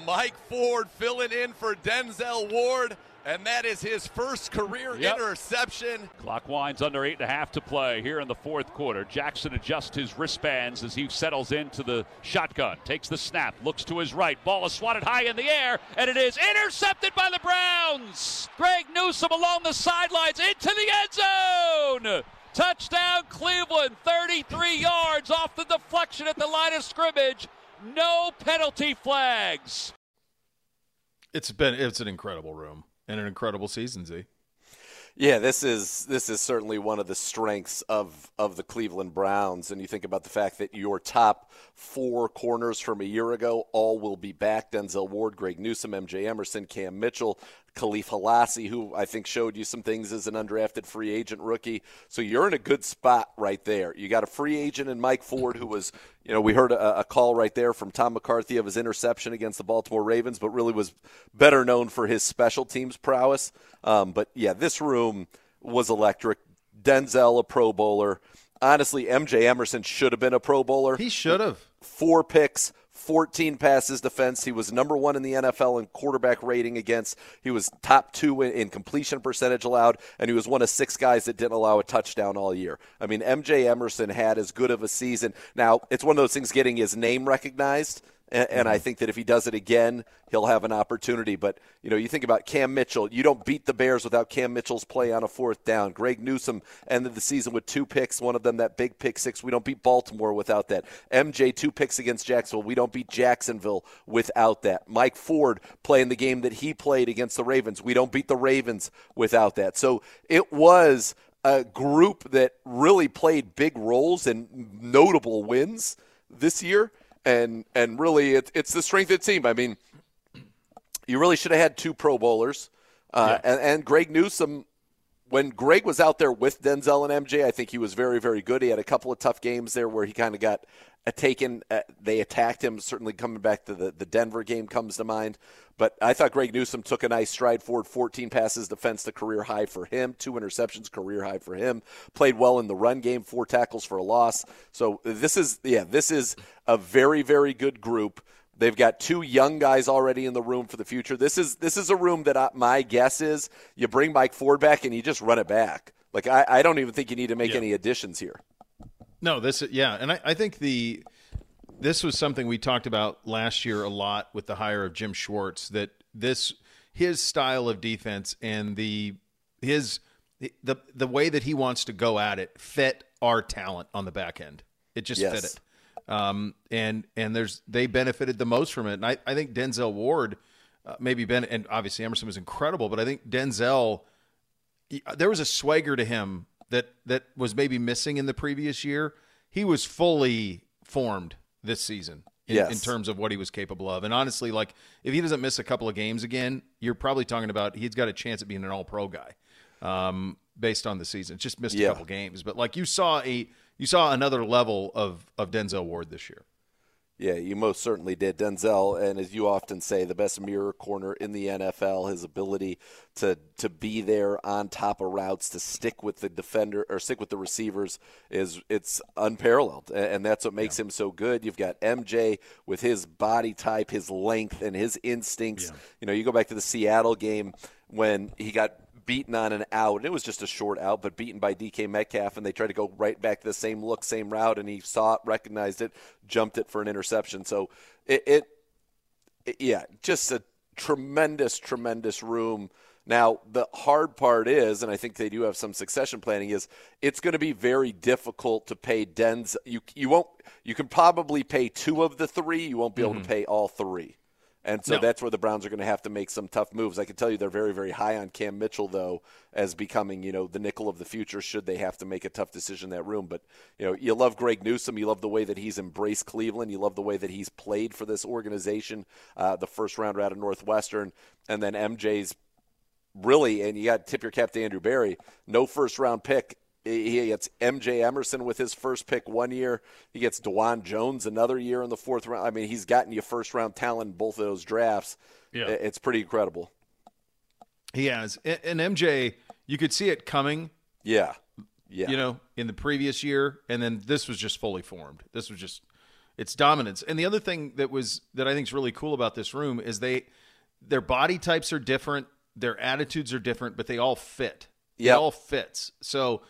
Mike Ford filling in for Denzel Ward, and that is his first career Yep. interception. Clock winds under eight and a half to play here in the fourth quarter. Jackson adjusts his wristbands as he settles into the shotgun. Takes the snap, looks to his right. Ball is swatted high in the air, and it is intercepted by the Browns. Greg Newsome along the sidelines into the end zone. Touchdown Cleveland, 33 yards off the deflection at the line of scrimmage. No penalty flags. It's been it's an incredible room and an incredible season, Z. Yeah, this is this is certainly one of the strengths of of the Cleveland Browns, and you think about the fact that your top four corners from a year ago all will be back: Denzel Ward, Greg Newsome, M.J. Emerson, Cam Mitchell, Kahlef Hailassie, who I think showed you some things as an undrafted free agent rookie. So you're in a good spot right there. You got a free agent in Mike Ford, who was, you know, we heard a, a call right there from Tom McCarthy of his interception against the Baltimore Ravens, but really was better known for his special teams prowess. Um, but yeah, this room was electric. Denzel, a Pro Bowler. Honestly, MJ Emerson should have been a Pro Bowler. He should have. Four picks, 14 passes defense. He was number one in the NFL in quarterback rating against. He was top two in, in, completion percentage allowed, and he was one of six guys that didn't allow a touchdown all year. I mean, MJ Emerson had as good of a season. Now, it's one of those things getting his name recognized and, and I mm-hmm. think that if he does it again, he'll have an opportunity. But you know, you think about Cam Mitchell. You don't beat the Bears without Cam Mitchell's play on a fourth down. Greg Newsome ended the season with two picks. One of them that big pick six. We don't beat Baltimore without that. MJ two picks against Jacksonville. We don't beat Jacksonville without that. Mike Ford playing the game that he played against the Ravens. We don't beat the Ravens without that. So it was a group that really played big roles and notable wins this year and and really it, it's the strength of the team. I mean, you really should have had two Pro Bowlers, uh, yeah. and, and Greg Newsome. When Greg was out there with Denzel and MJ, I think he was very, very good. He had a couple of tough games there where he kind of got taken. Uh, they attacked him. Certainly, coming back to the, the Denver game comes to mind. But I thought Greg Newsome took a nice stride forward. 14 passes defense, the career high for him. Two interceptions, career high for him. Played well in the run game, four tackles for a loss. So this is, yeah, this is a very, very good group. They've got two young guys already in the room for the future. This is this is a room that I, my guess is you bring Mike Ford back and you just run it back. Like I, I don't even think you need to make yeah. any additions here. No, this yeah, and I, I think the this was something we talked about last year a lot with the hire of Jim Schwartz. That this his style of defense and the his the the way that he wants to go at it fit our talent on the back end. It just yes. fit it. Um, and and there's they benefited the most from it. And I, I think Denzel Ward uh, maybe Ben and obviously Emerson was incredible, but I think Denzel he, there was a swagger to him that that was maybe missing in the previous year. He was fully formed this season in, yes. in, terms of what he was capable of. And honestly, like if he doesn't miss a couple of games again, you're probably talking about he's got a chance at being an All Pro guy, um, based on the season. Just missed yeah. a couple games, but like you saw a you saw another level of of Denzel Ward this year. Yeah, you most certainly did. Denzel, and as you often say, the best mirror corner in the NFL, his ability to to be there on top of routes, to stick with the defender or stick with the receivers is it's unparalleled. And that's what makes yeah. him so good. You've got MJ with his body type, his length, and his instincts. Yeah. You know, you go back to the Seattle game when he got beaten on an out. And It was just a short out, but beaten by DK Metcalf, and they tried to go right back to the same look, same route, and he saw it, recognized it, jumped it for an interception. So it, it, it yeah, just a tremendous, tremendous room. Now, the hard part is, and I think they do have some succession planning, is it's going to be very difficult to pay Denz. You, you won't, you can probably pay two of the three. You won't be mm-hmm. able to mm-hmm. pay all three. And so no. that's where the Browns are going to have to make some tough moves. I can tell you they're very, very high on Cam Mitchell, though, as becoming, you know, the nickel of the future should they have to make a tough decision in that room. But, you know, you love Greg Newsome. You love the way that he's embraced Cleveland. You love the way that he's played for this organization, uh, the first rounder out of Northwestern. And then MJ's really, and you got to tip your cap to Andrew Berry, no first round pick he gets MJ Emerson with his first pick one year. He gets Dawand Jones another year in the fourth round. I mean, he's gotten you first round talent in both of those drafts. Yeah. It's pretty incredible. He has. And MJ, you could see it coming. Yeah. Yeah. You know, in the previous year. And then this was just fully formed. This was just its dominance. And the other thing that was that I think is really cool about this room is they their body types are different, their attitudes are different, but they all fit. Yeah. It all fits. So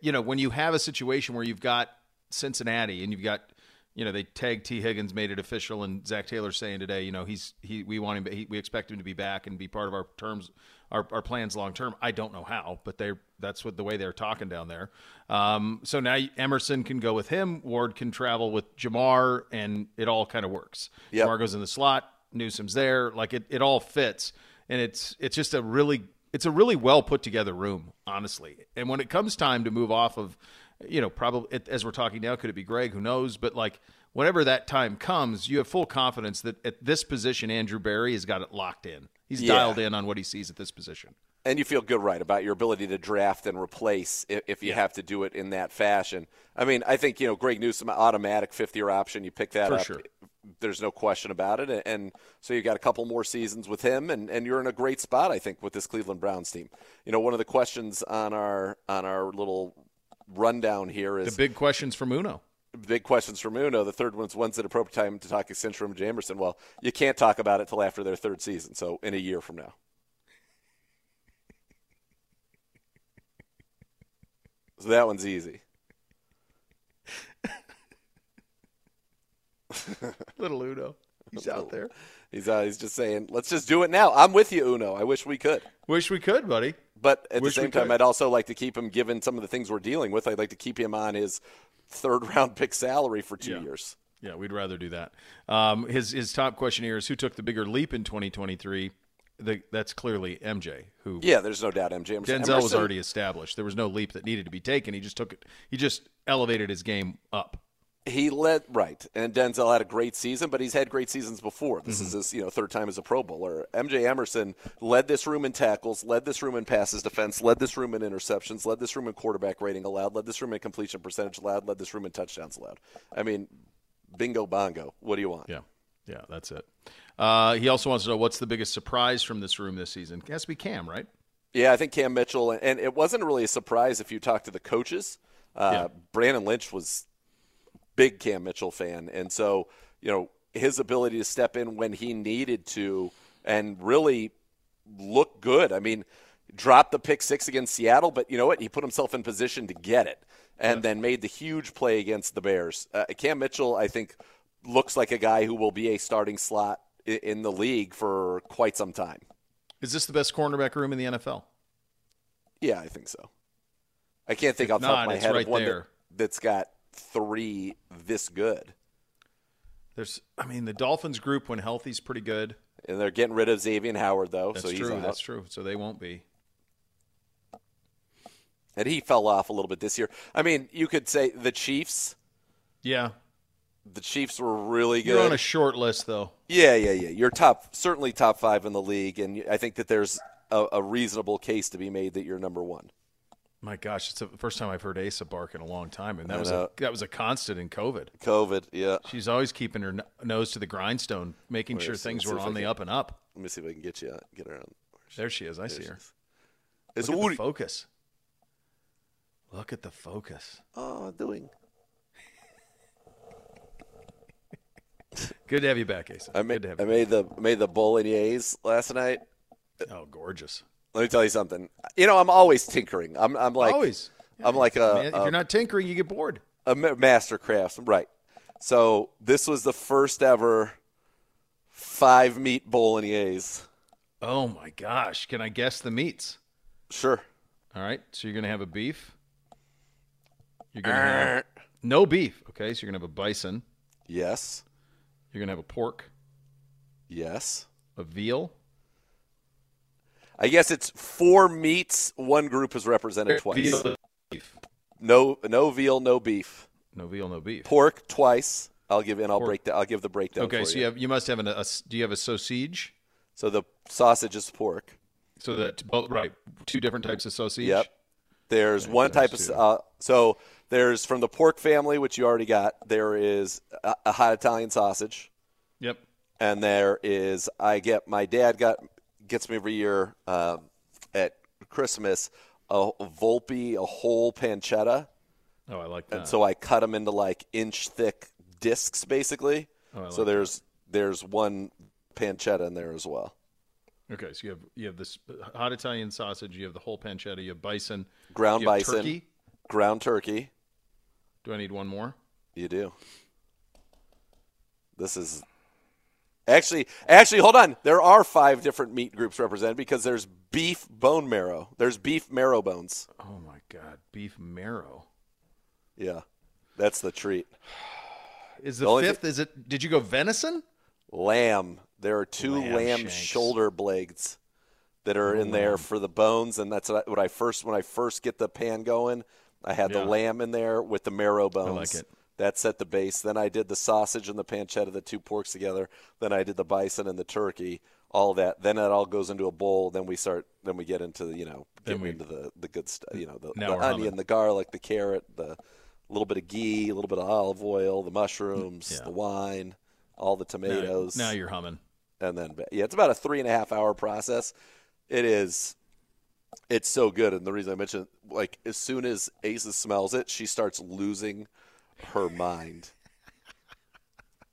you know, when you have a situation where you've got Cincinnati and you've got, you know, they tagged Tee Higgins, made it official, and Zac Taylor saying today, you know, he's he we want him, he, we expect him to be back and be part of our terms, our, our plans long term. I don't know how, but they that's what the way they're talking down there. Um, so now Emerson can go with him, Ward can travel with Ja'Marr, and it all kind of works. Yep. Ja'Marr goes in the slot, Newsome's there, like it, it all fits, and it's it's just a really it's a really well put together room, honestly. And when it comes time to move off of, you know, probably as we're talking now, could it be Greg? Who knows? But like whenever that time comes, you have full confidence that at this position, Andrew Berry has got it locked in. He's Yeah. dialed in on what he sees at this position. and you feel good, right, about your ability to draft and replace if, if you have to do it in that fashion. I mean, I think you know Greg Newsome automatic fifth year option. You pick that For up. sure. There's no question about it, and so you've got a couple more seasons with him, and, and you're in a great spot, I think, with this Cleveland Browns team. You know, one of the questions on our on our little rundown here is The big questions from Uno. big questions from Uno. The third one's when's the appropriate time to talk extension from Jamerson? Well, you can't talk about it till after their third season, so in a year from now. So that one's easy. Little Uno. He's out there. He's uh, he's just saying, let's just do it now. I'm with you, Uno. I wish we could. Wish we could, buddy. But at Wish the same time. I'd also like to keep him, given some of the things we're dealing with, I'd like to keep him on his third round pick salary for two Yeah. years. Yeah, we'd rather do that. Um, his his top question here is who took the bigger leap in 2023. The, that's clearly MJ, who Yeah, there's no doubt. MJ Emerson. Denzel was already established. There was no leap that needed to be taken. He just took it. He just elevated his game up. He led right, and Denzel had a great season, but he's had great seasons before. This Mm-hmm. is his you know third time as a Pro Bowler. MJ Emerson led this room in tackles, led this room in passes defense, led this room in interceptions, led this room in quarterback rating allowed, led this room in completion percentage allowed, led this room in touchdowns allowed. I mean, bingo bongo. What do you want? Yeah, yeah, that's it. Uh, he also wants to know what's the biggest surprise from this room this season. It has to be Cam, right? Yeah, I think Cam Mitchell, and it wasn't really a surprise if you talk to the coaches. Uh, Yeah. Brandon Lynch was big Cam Mitchell fan, and so you know his ability to step in when he needed to and really look good. I mean, dropped the pick six against Seattle, but you know what? He put himself in position to get it, and then made the huge play against the Bears. Uh, Cam Mitchell, I think, looks like a guy who will be a starting slot in the league for quite some time. Is this the best cornerback room in the NFL? Yeah, I think so. I can't think If off the top of my head right of one that, there. that's got three this good. There's, I mean, the Dolphins group when healthy is pretty good. And they're getting rid of Xavier Howard though, That's so he's true. out. That's true. So they won't be. And he fell off a little bit this year. I mean, you could say the Chiefs. Yeah, The Chiefs were really good. you're on a short list though. yeah, yeah, yeah. You're top, certainly top five in the league, and I think that there's a, a reasonable case to be made that you're number one. My gosh, it's the first time I've heard Asa bark in a long time, and that I was a, that was a constant in COVID. COVID, yeah. She's always keeping her n- nose to the grindstone, making Wait, sure things were on the can- up and up. Let me see if I can get you uh, get her on. There she is. I see her. is. It's Look at Woody. the focus. Look at the focus. Oh, doing. Good to have you back, Asa. I Good made to have I made the made the bolognese last night. Oh, gorgeous. Let me tell you something. You know, I'm always tinkering. I'm I'm like Always. I'm like a, Man, if a, you're not tinkering, you get bored. a master crafts. Right. So this was the first ever five meat bolognese. Oh my gosh! Can I guess the meats? Sure. All right. So you're gonna have a beef. You're gonna have no beef. Okay. So you're gonna have a bison. Yes. You're gonna have a pork, Yes. a veal. I guess it's four meats. One group is represented twice. No, no veal, no beef. No veal, no beef. Pork twice. I'll give and I'll Pork. break. The, I'll give the breakdown. Okay. So you have you must have an, a. Do you have a sausage? So the sausage is pork. So that both right, two different types of sausage. Yep. There's one type of uh, so there's from the pork family, which you already got. There is a, a hot Italian sausage, Yep. and there is I get my dad got gets me every year um, at Christmas a Volpi, a whole pancetta, Oh, I like that. and so I cut them into like inch thick discs, basically. Oh, I so like there's there's one pancetta in there as well. okay, so you have you have this hot Italian sausage. You have the whole pancetta. You have bison. Ground you bison, Turkey. ground turkey. Do I need one more? You do. This is actually actually hold on. There are five different meat groups represented because there's beef bone marrow. There's beef marrow bones. Oh my God, beef marrow. Yeah. That's the treat. Is the, The fifth? Is it? Did you go venison? Lamb. There are two Lamb lamb, shoulder blades. that are in there for the bones, and that's what I first when I first get the pan going. I had Yeah. the lamb in there with the marrow bones. I like it. That's at the base. Then I did the sausage and the pancetta, the two porks together. Then I did the bison and the turkey. All that. Then it all goes into a bowl. Then we start. Then we get into the you know get into the the good stuff. You know the, the onion, humming. the garlic, the carrot, the little bit of ghee, a little bit of olive oil, the mushrooms, Yeah. the wine, all the Now, tomatoes now you're humming. and then yeah, it's about a three and a half hour process. It is, it's so good, and the reason I mentioned like as soon as Aces smells it, she starts losing her mind.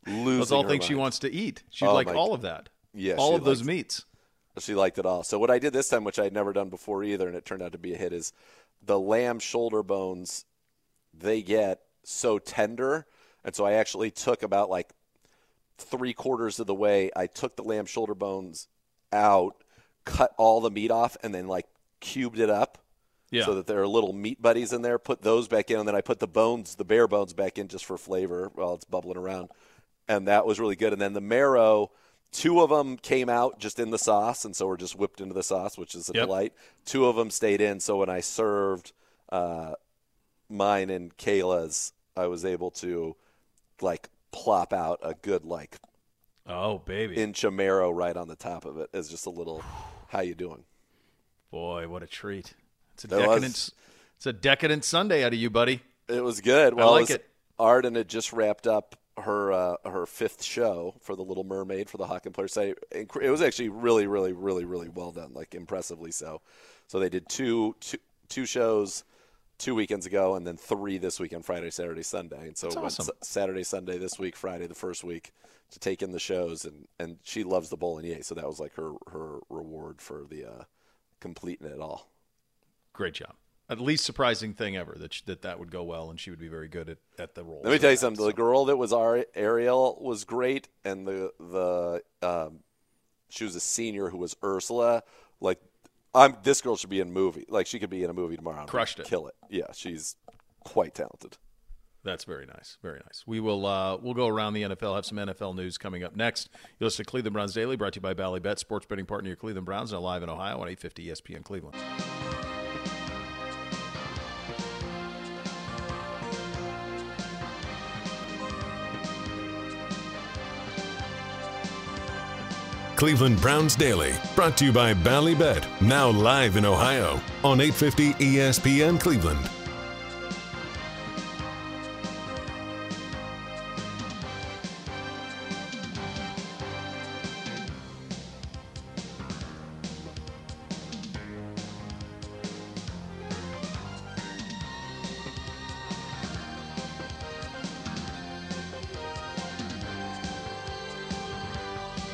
Losing Those all things she wants to eat. She'd Oh like all of that. Yeah, all of those meats. She liked it all. So what I did this time, which I had never done before either, and it turned out to be a hit, is the lamb shoulder bones they get so tender, and so I actually took about like three quarters of the way. I took the lamb shoulder bones out, cut all the meat off, and then like cubed it up. Yeah. So that there are little meat buddies in there. Put those back in, and then I put the bones, the bare bones, back in just for flavor while it's bubbling around, and that was really good. And then the marrow, two of them came out just in the sauce, and so were just whipped into the sauce, which is a Yep. delight. Two of them stayed in, so when I served uh, mine and Kayla's, I was able to like plop out a good like Oh, baby. inch of marrow right on the top of it as just a little. How you doing? Boy, what a treat. It's a That was- decadent it's a decadent Sunday out of you, buddy. It was good. Well, like was- it. Arden had just wrapped up her uh, her fifth show for the Little Mermaid for the Hawken Player site. It was actually really, really, really, really well done, like impressively so. So they did two two two shows two weekends ago, and then three this weekend, Friday, Saturday, Sunday. And so That's it went awesome. S- Saturday, Sunday this week, Friday the first week to take in the shows, and and she loves the bolognese, so that was like her her reward for the uh, completing it all. Great job. At least surprising thing ever that sh- that that would go well and she would be very good at, at the role. Let me tell you something. The girl that was our Ariel was great, and the the um, she was a senior who was Ursula. Like, I'm this girl should be in a movie. Like, she could be in a movie tomorrow. Crushed it. Kill it. Yeah, she's quite talented. That's very nice. Very nice. We will uh, we'll go around the NFL, have some NFL news coming up next. You listen to Cleveland Browns Daily, brought to you by Ballybet, sports betting partner of your Cleveland Browns, now live in Ohio on 850 ESPN Cleveland. Cleveland Browns Daily, brought to you by Ballybet, now live in Ohio on 850 ESPN Cleveland.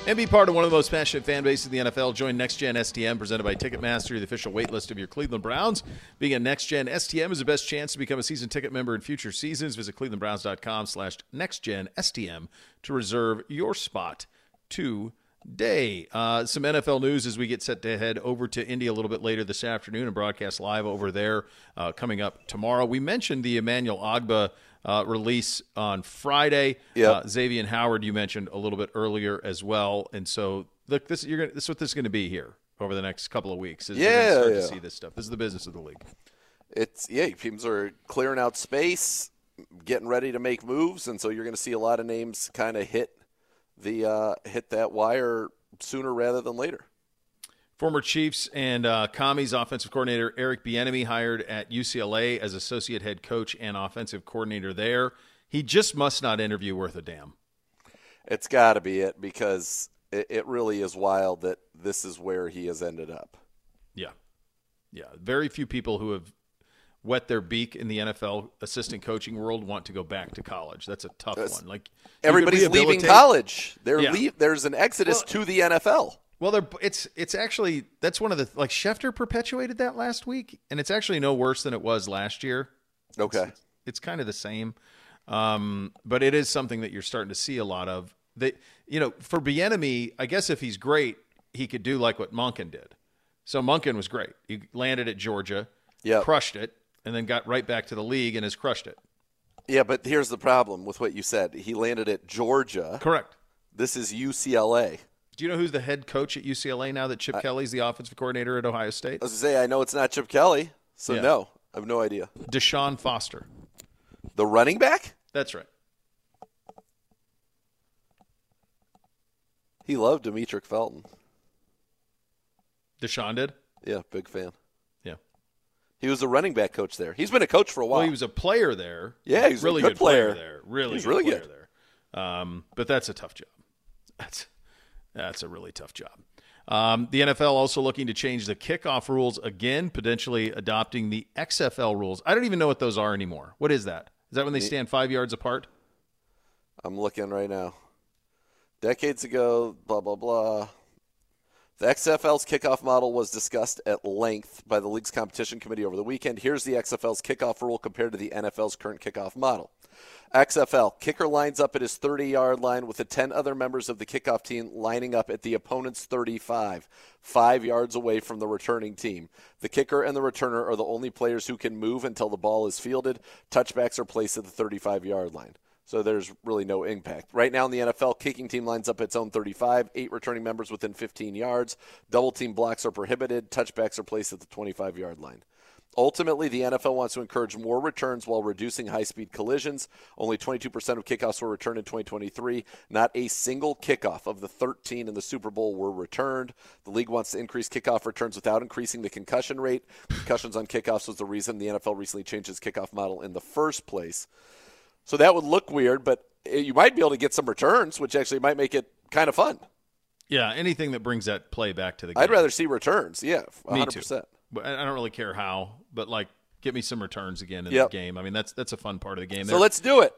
And be part of one of the most passionate fan bases in the NFL. Join Next Gen STM, presented by Ticketmaster, the official waitlist of your Cleveland Browns. Being a Next Gen STM is the best chance to become a season ticket member in future seasons. Visit clevelandbrowns.com slash nextgen STM to reserve your spot today. Uh, some NFL news as we get set to head over to India a little bit later this afternoon and broadcast live over there uh, coming up tomorrow. We mentioned the Emmanuel Ogbah uh, release on Friday. Yep. Uh, Xavier Howard, you mentioned a little bit earlier as well, and so look, this you're gonna, this is what this is going to be here over the next couple of weeks. Is Yeah, start yeah. to see this stuff. This is the business of the league. It's yeah, teams are clearing out space, getting ready to make moves, and so you're going to see a lot of names kind of hit the uh, hit that wire sooner rather than later. Former Chiefs and uh, Commies offensive coordinator Eric Bieniemy hired at UCLA as associate head coach and offensive coordinator there. He just must not interview worth a damn. It's got to be it because it, it really is wild that this is where he has ended up. Yeah. Yeah. Very few people who have wet their beak in the NFL assistant coaching world want to go back to college. That's a tough That's- one. Like Everybody's leaving college. They're Yeah. leave, there's an exodus Well- to the NFL. Well, they're, it's it's actually that's one of the like Schefter perpetuated that last week, and it's actually no worse than it was last year. Okay. It's, it's kind of the same, um, but it is something that you're starting to see a lot of. That you know, for Bieniemy, I guess if he's great, he could do like what Monken did. So Monken was great. He landed at Georgia, Yep. crushed it, and then got right back to the league and has crushed it. Yeah, but here's the problem with what you said. He landed at Georgia. Correct. This is UCLA. Do you know who's the head coach at UCLA now that Chip Kelly's the offensive coordinator at Ohio State? I was say I know it's not Chip Kelly, so Yeah. no, I have no idea. Deshaun Foster. The running back? That's right. He loved Demetric Felton. Deshaun did? Yeah, big fan. Yeah. He was a running back coach there. He's been a coach for a while. Well, he was a player there. Yeah, he's a really good player. player. there. Really, He's good really player good. there. Um, but that's a tough job. That's that's a really tough job. Um, the NFL also looking to change the kickoff rules again, potentially adopting the XFL rules. I don't even know what those are anymore. What is that? Is that when they stand five yards apart? I'm looking right now. Decades ago, blah blah blah. The XFL's kickoff model was discussed at length by the league's competition committee over the weekend. Here's the XFL's kickoff rule compared to the NFL's current kickoff model. XFL kicker lines up at his 30 yard line with the 10 other members of the kickoff team lining up at the opponent's 35, five yards away from the returning team. The kicker and the returner are the only players who can move until the ball is fielded. Touchbacks are placed at the 35 yard line. So there's really no impact. Right now in the NFL, kicking team lines up its own 35, eight returning members within 15 yards. Double team blocks are prohibited. Touchbacks are placed at the 25 yard line. Ultimately, the NFL wants to encourage more returns while reducing high speed collisions. Only 22% of kickoffs were returned in 2023. Not a single kickoff of the 13 in the Super Bowl were returned. The league wants to increase kickoff returns without increasing the concussion rate. Concussions on kickoffs was the reason the NFL recently changed its kickoff model in the first place. So that would look weird, but you might be able to get some returns, which actually might make it kind of fun. Yeah, anything that brings that play back to the game. I'd rather see returns. Yeah, 100%. Me too. But I don't really care how, but like get me some returns again in Yep. the game. I mean, that's that's a fun part of the game. So There- let's do it.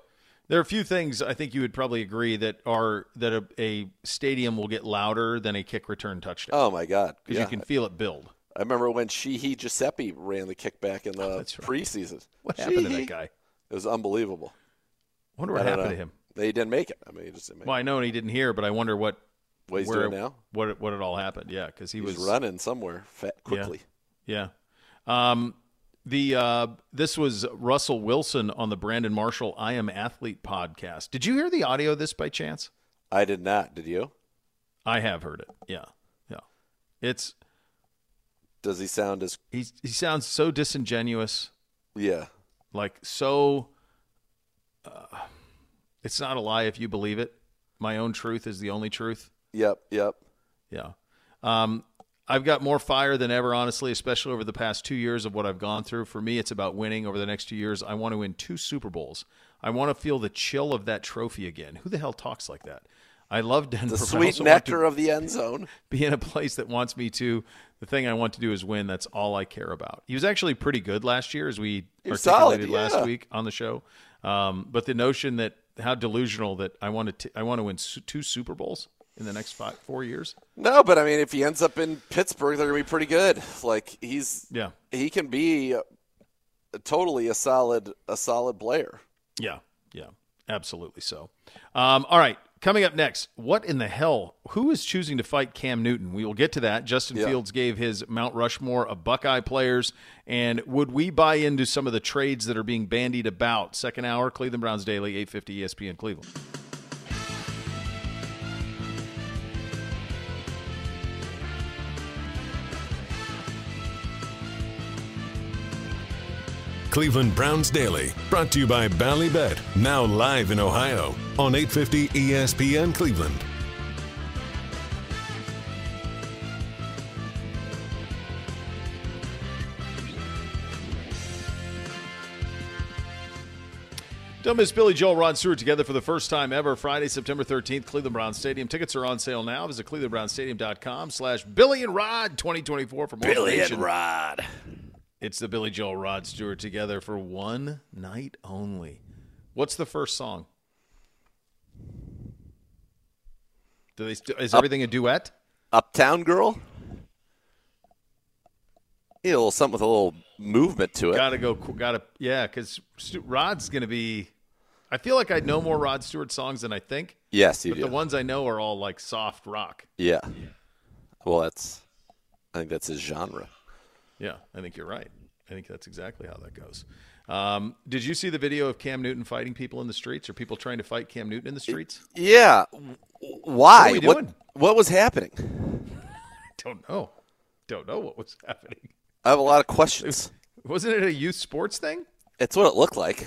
There are a few things I think you would probably agree that are that a, a stadium will get louder than a kick return touchdown Oh, my God. because Yeah. you can feel it build. I remember when Sheehy Giuseppe ran the kickback in the Oh, right. preseason. What happened to that guy? It was unbelievable. I wonder what I happened know. to him. They didn't make it. I mean, he just didn't make Well, I know he didn't hear, but I wonder what it. What he's where, doing now? What it- what it all happened? Yeah, because he He's was running somewhere quickly. Yeah. Um, the uh, this was Russell Wilson on the Brandon Marshall I Am Athlete podcast. Did you hear the audio of this by chance? I did not. Did you? I have heard it. Yeah, yeah. It's Does he sound as? he's, he sounds so disingenuous, Yeah. like so. Uh, it's not a lie if you believe it. My own truth is the only truth. Yep. Yep. Yeah. Um, I've got more fire than ever, honestly, especially over the past two years of what I've gone through. For me, it's about winning over the next two years. I want to win two Super Bowls. I want to feel the chill of that trophy again. Who the hell talks like that? I love Denver. The sweet nectar of the end zone. be in a place that wants me to. The thing I want to do is win. That's all I care about. He was actually pretty good last year, as we He was solid, articulated last week on the show. Um, but the notion that how delusional that I want to I want to win su- two Super Bowls in the next five four years. No, but I mean, if he ends up in Pittsburgh, they're gonna be pretty good. Like he's, Yeah. he can be totally a solid, a solid player. Yeah, yeah, absolutely so. Um, all right, coming up next, what in the hell? Who is choosing to fight Cam Newton? We will get to that. Justin Yeah. Fields gave his Mount Rushmore of Buckeye players, and would we buy into some of the trades that are being bandied about? Second hour, Cleveland Browns Daily, eight fifty ESPN Cleveland. Cleveland Browns Daily, brought to you by Ballybet, now live in Ohio on 850 ESPN Cleveland. Don't miss Billy Joel, Rod Stewart together for the first time ever. Friday, September 13th, Cleveland Browns Stadium. Tickets are on sale now. Visit clevelandbrownsstadium.com slash Billy and Rod 2024 for more information. Rod. It's the Billy Joel, Rod Stewart together for one night only. What's the first song? Do they st- is everything a duet? Uptown Girl. Yeah, a little something with a little movement to it. Gotta go. Gotta yeah, because Rod's gonna be. I feel like I know more Rod Stewart songs than I think. Yes, you but do. the ones I know are all like soft rock. yeah. Well, that's. I think that's his genre. Yeah, I think you're right. I think that's exactly how that goes. Um, did you see the video of Cam Newton fighting people in the streets, or people trying to fight Cam Newton in the streets? Yeah. Why? What doing? What was happening? I don't know. Don't know what was happening. I have a lot of questions. Wasn't it a youth sports thing? It's what it looked like.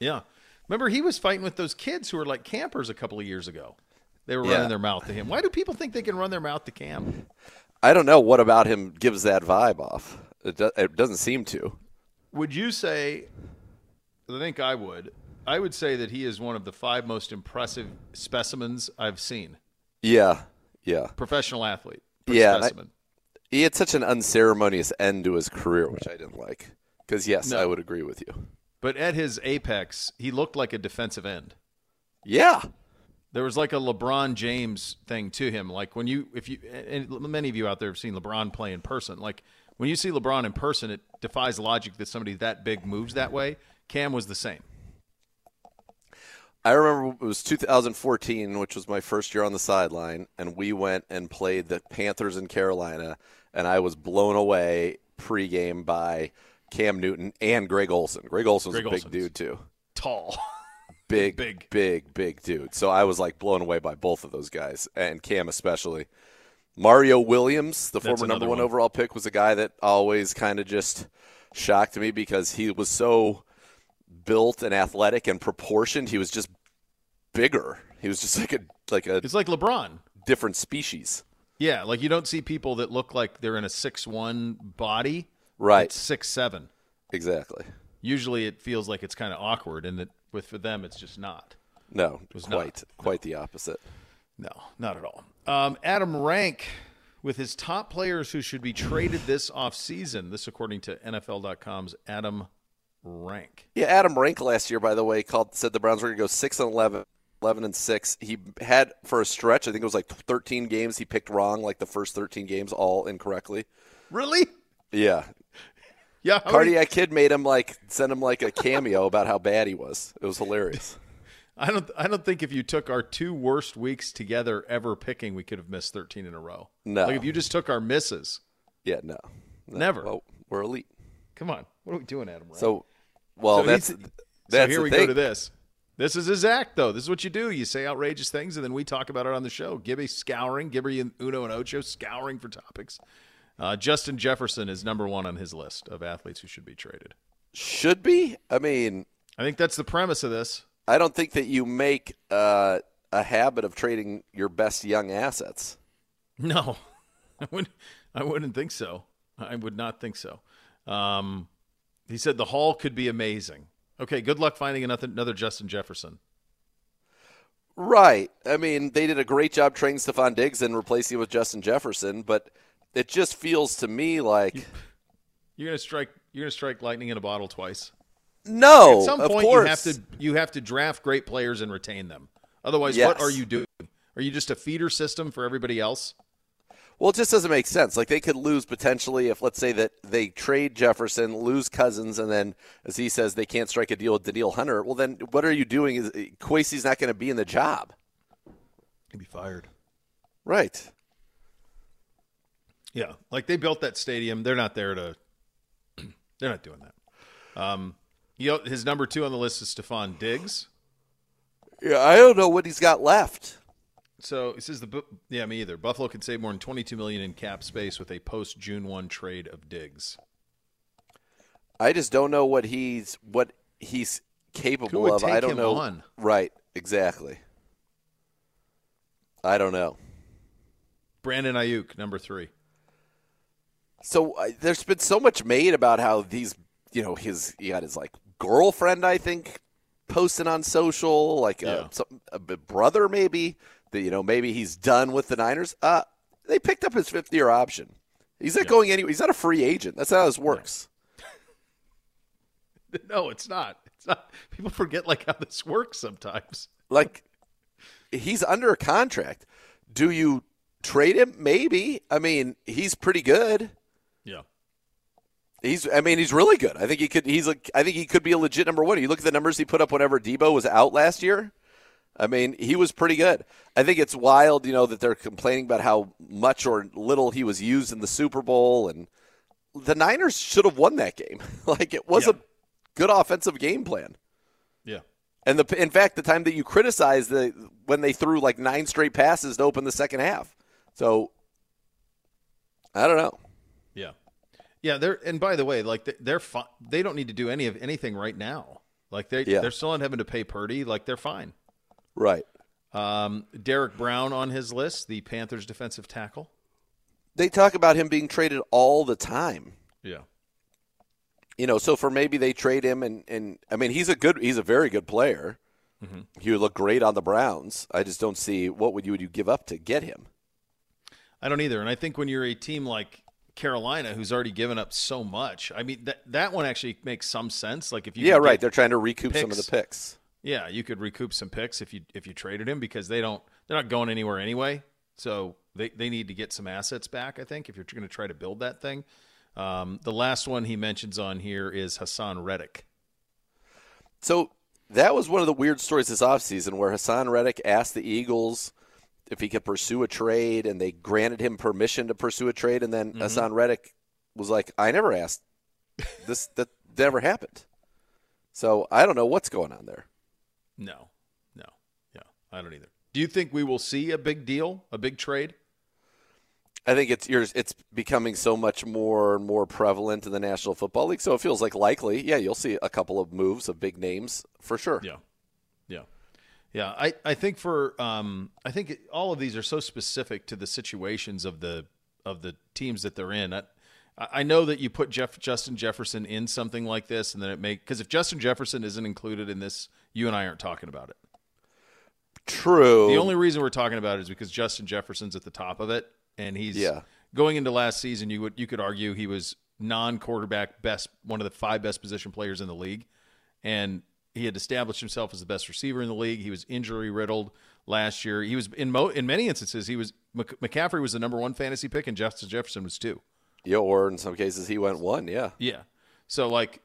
Yeah. Remember, he was fighting with those kids who were like campers a couple of years ago. They were Yeah. running their mouth to him. Why do people think they can run their mouth to Cam? I don't know what about him gives that vibe off. It, do, it doesn't seem to. Would you say? I think I would. I would say that he is one of the five most impressive specimens I've seen. Yeah, yeah, Professional athlete. Yeah, I- he had such an unceremonious end to his career, which I didn't like. Because yes, No. I would agree with you. but at his apex, he looked like a defensive end. Yeah, There was like a LeBron James thing to him. Like when you, if you, and many of you out there have seen LeBron play in person. Like when you see LeBron in person, it defies logic that somebody that big moves that way. Cam was the same. I remember it was 2014, which was my first year on the sideline, and we went and played the Panthers in Carolina, and I was blown away pregame by Cam Newton and Greg Olsen. Greg Olsen's Greg a big Olsen's dude too. Tall. big, Big. big, big, dude. So I was like blown away by both of those guys, and Cam especially. Mario Williams, the That's former number one, one. overall pick, was a guy that always kind of just shocked me because he was so built and athletic and proportioned. He was just bigger. He was just like a like a It's like LeBron. different species. Yeah, like you don't see people that look like they're in a six one body. Right. Six seven. Exactly. Usually it feels like it's kind of awkward, and that with for them it's just not. No, it was not. quite quite the opposite. No, not at all. Um, Adam Rank with his top players who should be traded this offseason. This according to NFL.com's Adam Rank. Yeah, Adam Rank last year, by the way, called said the Browns were going to go six and 11, 11 and six. He had for a stretch, I think it was like thirteen games. He picked wrong, like the first thirteen games, all incorrectly. Really? Yeah, Yeah. Cardiac Kid made him like send him like a cameo about how bad he was. It was hilarious. I don't. I don't think if you took our two worst weeks together ever picking, we could have missed thirteen in a row. No. Like if you just took our misses. Yeah, no, No. Never. Well, we're elite. Come on. What are we doing, Adam? Rank? So, well, So that's that's so here we thing. go to this. This is his act, though. This is what you do. You say outrageous things, and then we talk about it on the show. Gibby scouring, Gibby and Uno and Ocho scouring for topics. Uh, Justin Jefferson is number one on his list of athletes who should be traded. Should be. I mean, I think that's the premise of this. I don't think that you make uh, a habit of trading your best young assets. No, I wouldn't. I wouldn't think so. I would not think so. Um, he said the haul could be amazing. Okay, good luck finding another, another Justin Jefferson. Right. I mean, they did a great job trading Stefon Diggs and replacing him with Justin Jefferson, but it just feels to me like You're gonna strike. You're gonna strike lightning in a bottle twice. no. At some of point, course. you have to you have to draft great players and retain them. Otherwise, Yes. what are you doing? Are you just a feeder system for everybody else? Well, it just doesn't make sense. Like they could lose potentially if, let's say, that they trade Jefferson, lose Cousins, and then, as he says, they can't strike a deal with Danielle Hunter. Well, then what are you doing? Is Kwesi's not going to be in the job, He'd be fired. right? Yeah, like they built that stadium. They're not there to. They're not doing that. Um, you know, his number two on the list is Stefon Diggs. Yeah, I don't know what he's got left. So it says the yeah me either. Buffalo could save more than twenty two million in cap space with a post June one trade of Diggs. I just don't know what he's what he's capable of. I don't know. on? Right, exactly. I don't know. Brandon Aiyuk, number three. So uh, there's been so much made about how these, you know, his he had his like girlfriend, I think, posting on social, like Yeah. a, some, a brother maybe that you know maybe he's done with the Niners. Uh, they picked up his fifth year option. He's not going anywhere. He's not a free agent. That's how this works. No, it's not. It's not. People forget like how this works sometimes. Like he's under a contract. Do you trade him? Maybe. I mean, he's pretty good. Yeah. He's, I mean, he's really good. I think he could. He's like, I think he could be a legit number one. You look at the numbers he put up whenever Deebo was out last year. I mean, he was pretty good. I think it's wild, you know, that they're complaining about how much or little he was used in the Super Bowl, and the Niners should have won that game. like it was Yeah. a good offensive game plan. Yeah. And the in fact, the time that you criticize the when they threw like nine straight passes to open the second half. So I don't know. Yeah, yeah. They're and by the way, like they- they're fine. They don't need to do any of anything right now. Like they Yeah. they're still not having to pay Purdy. Like they're fine. Right. Um, Derrick Brown on his list, the Panthers defensive tackle. They talk about him being traded all the time. Yeah. You know, so for maybe they trade him and, and I mean he's a good he's a very good player. He would look great on the Browns. I just don't see what would you would you give up to get him. I don't either. And I think when you're a team like Carolina, who's already given up so much, I mean that that one actually makes some sense. Like if you yeah, right. They're trying to recoup some of the picks. picks. Yeah, you could recoup some picks if you if you traded him because they don't they're not going anywhere anyway. So they they need to get some assets back. I think if you're going to try to build that thing. Um, the last one he mentions on here is Haason Reddick. So that was one of the weird stories this offseason where Haason Reddick asked the Eagles if he could pursue a trade, and they granted him permission to pursue a trade, and then mm-hmm. Haason Reddick was like, "I never asked. This that never happened." So I don't know what's going on there. No, no, yeah, I don't either. Do you think we will see a big deal, a big trade? I think it's yours. It's becoming so much more and more prevalent in the National Football League, so it feels like likely. Yeah, you'll see a couple of moves of big names for sure. Yeah, yeah. I, I think for um, I think it, all of these are so specific to the situations of the of the teams that they're in. I, I know that you put Jeff Justin Jefferson in something like this, and then it may because if Justin Jefferson isn't included in this, you and I aren't talking about it. True. The only reason we're talking about it is because Justin Jefferson's at the top of it, and he's Yeah. going into last season. You would you could argue he was non-quarterback best, one of the five best position players in the league, and he had established himself as the best receiver in the league. He was injury riddled last year. He was in mo- in many instances he was McCaffrey was the number one fantasy pick, and Justin Jefferson was two. yeah, or in some cases he went one. Yeah. Yeah. So like,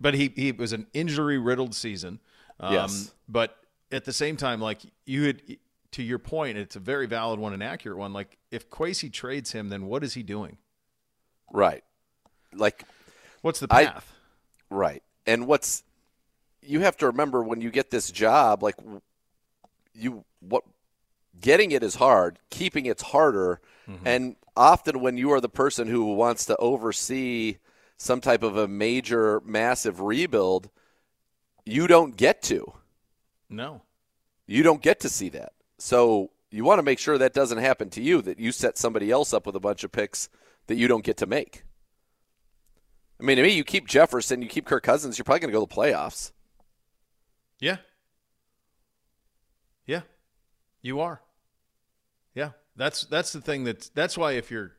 but he he was an injury riddled season. Um, Yes. But at the same time, like you had to your point, it's a very valid one and accurate one. Like if Kwesi trades him, then what is he doing? Right. Like What's the I- path? Right. And what's you have to remember when you get this job, like you what getting it is hard, keeping it's harder, mm-hmm. and often when you are the person who wants to oversee some type of a major massive rebuild, you don't get to. no. You don't get to see that. So you want to make sure that doesn't happen to you that you set somebody else up with a bunch of picks that you don't get to make. I mean, to me, you keep Jefferson, you keep Kirk Cousins, you're probably going to go to the playoffs. Yeah. Yeah. You are. Yeah. That's that's the thing that's that's why if you're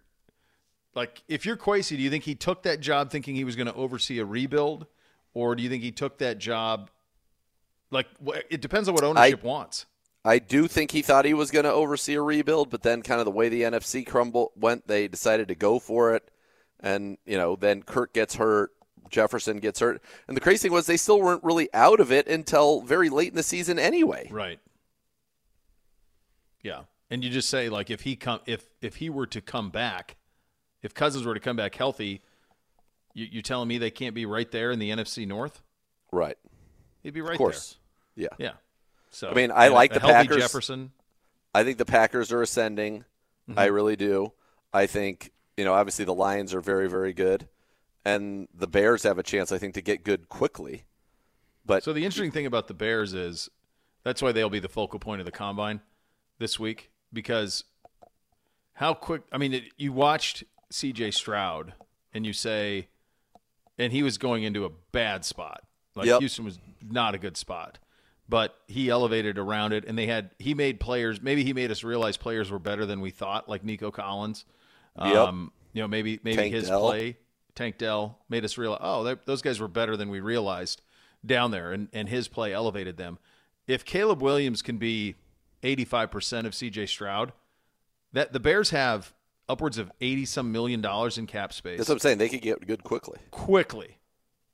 like if you're Kwesi, do you think he took that job thinking he was going to oversee a rebuild or do you think he took that job like it depends on what ownership wants. I do think he thought he was going to oversee a rebuild, but then kind of the way the NFC crumble went, they decided to go for it. And, you know, then Kirk gets hurt, Jefferson gets hurt. And the crazy thing was they still weren't really out of it until very late in the season anyway. Right. Yeah. And you just say like if he come if if he were to come back, if Cousins were to come back healthy, you you telling me they can't be right there in the NFC North? Right. He'd be right there. Of course. Yeah. there. Yeah. So I mean, I a- like the Packers. Jefferson. I think the Packers are ascending. Mm-hmm. I really do. I think, you know, obviously the Lions are very, very good. And the Bears have a chance, I think, to get good quickly. But So the interesting thing about the Bears is that's why they'll be the focal point of the combine this week because how quick I mean it, you watched CJ Stroud and you say and he was going into a bad spot. Like Yep. Houston was not a good spot. But he elevated around it and they had he made players maybe he made us realize players were better than we thought like Nico Collins. Yep. Um you know maybe maybe Tank his Dell. play Tank Dell made us realize oh they- those guys were better than we realized down there and, and his play elevated them. If Caleb Williams can be 85% of CJ Stroud, that the Bears have upwards of 80 some million dollars in cap space that's what I'm saying. They could get good quickly. quickly,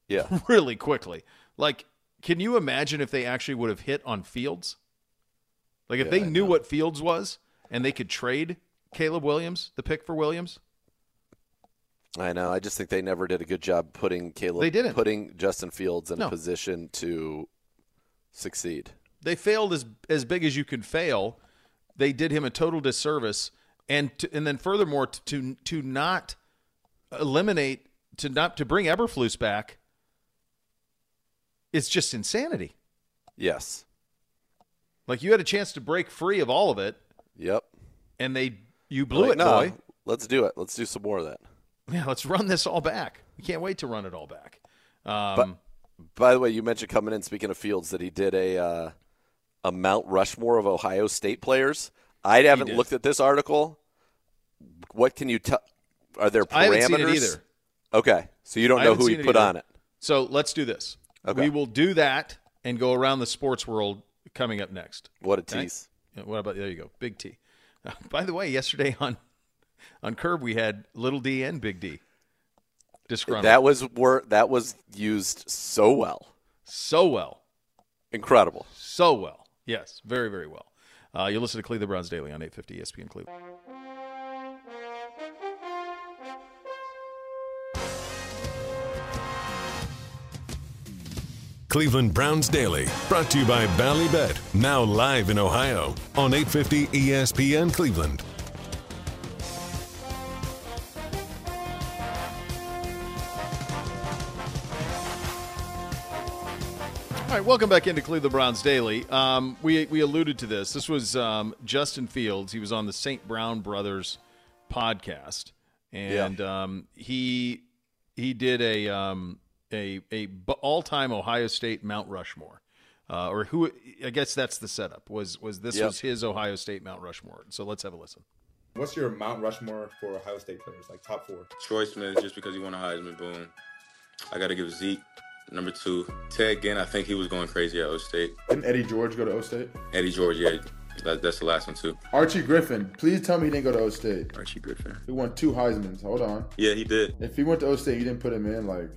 Yeah. really quickly. Like can you imagine if they actually would have hit on Fields? Like if Yeah, they I knew know. what Fields was and they could trade Caleb Williams, the pick for Williams? I know. I just think they never did a good job putting Caleb. They didn't. putting Justin Fields in No. a position to succeed. They failed as as big as you could fail. They did him a total disservice, and to, and then furthermore to, to to not eliminate to not to bring Eberflus back. It's just insanity. Yes. Like you had a chance to break free of all of it, Yep. and they you blew Like, it, no, boy. Let's do it. Let's do some more of that. Yeah, let's run this all back. We can't wait to run it all back. Um, But by the way, you mentioned coming in. Speaking of Fields, that he did a uh, a Mount Rushmore of Ohio State players. I haven't looked at this article. What can you tell? Are there parameters? I haven't seen it either. Okay, so you don't know who he put either. on it. So let's do this. Okay. We will do that and go around the sports world coming up next. What a tease! What about there you go, Big T. Uh, by the way, yesterday on on Curb we had Little D and Big D. Disgruntled That was wor- that was used so well, so well, incredible. so well. Yes, very very well. Uh, you listen to Cleveland Browns Daily on 850 ESPN Cleveland. Cleveland Browns Daily, brought to you by Ballybet, now live in Ohio on 850 ESPN Cleveland. Right, welcome back into Cleveland Browns Daily. Um, we we alluded to this. This was um, Justin Fields. He was on the St. Brown Brothers podcast, and um, he he did a um, a a all time Ohio State Mount Rushmore, uh, or who I guess that's the setup. Was was this Yep. was his Ohio State Mount Rushmore? So let's have a listen. What's your Mount Rushmore for Ohio State players, like top four? Troy Smith, just because he won a Heisman, boom. I got to give Zeke number two. Ted Ginn, I think he was going crazy at O State. Didn't Eddie George go to O State? Eddie George, yeah, that, that's the last one too. Archie Griffin, please tell me he didn't go to O State. Archie Griffin. He won two Heisman's. Hold on. Yeah, he did. If he went to O State, you didn't put him in. Like,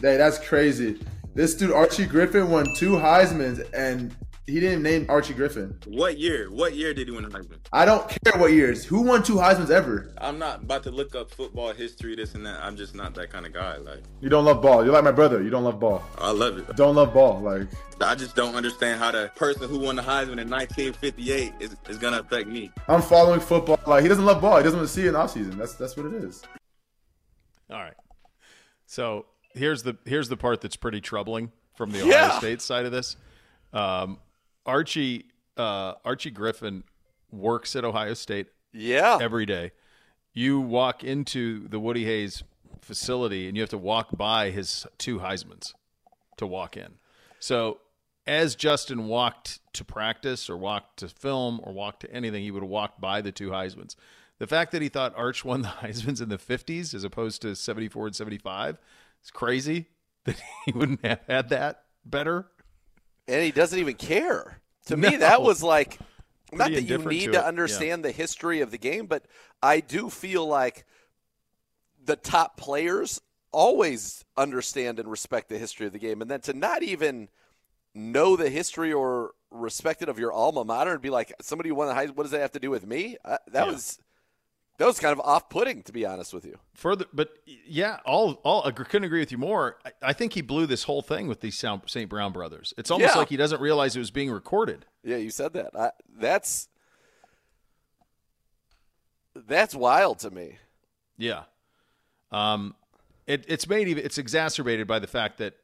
hey, that's crazy. This dude Archie Griffin won two Heisman's, and he didn't name Archie Griffin. What year? What year did he win a Heisman? I don't care what years. Who won two Heisman's ever? I'm not about to look up football history, this and that. I'm just not that kind of guy. Like, You don't love ball. You're like my brother. You don't love ball. I love it. Don't love ball. Like, I just don't understand how the person who won the Heisman in 1958 is, is gonna affect me. I'm following football. Like, he doesn't love ball. He doesn't want to see it in off season. That's that's what it is. All right. So here's the here's the part that's pretty troubling from the Ohio Yeah. State side of this. Um, Archie uh, Archie Griffin works at Ohio State Yeah, every day. You walk into the Woody Hayes facility and you have to walk by his two Heisman's to walk in. So as Justin walked to practice or walked to film or walked to anything, he would have walked by the two Heisman's. The fact that he thought Arch won the Heisman's in the 50s as opposed to 74 and 75 is crazy that he wouldn't have had that better. And he doesn't even care. To me, that was like not that you need to to, it, yeah. understand the history of the game, but I do feel like the top players always understand and respect the history of the game, and then to not even know the history or respect it of your alma mater and be like somebody who won the Heisman, what does that have to do with me? Uh, that Yeah. was that was kind of off-putting, to be honest with you. Further, but yeah, all all I couldn't agree with you more. I, I think he blew this whole thing with these St. Brown brothers. It's almost Yeah. like he doesn't realize it was being recorded. Yeah, you said that. I, that's that's wild to me. Yeah. Um, it, it's made even it's exacerbated by the fact that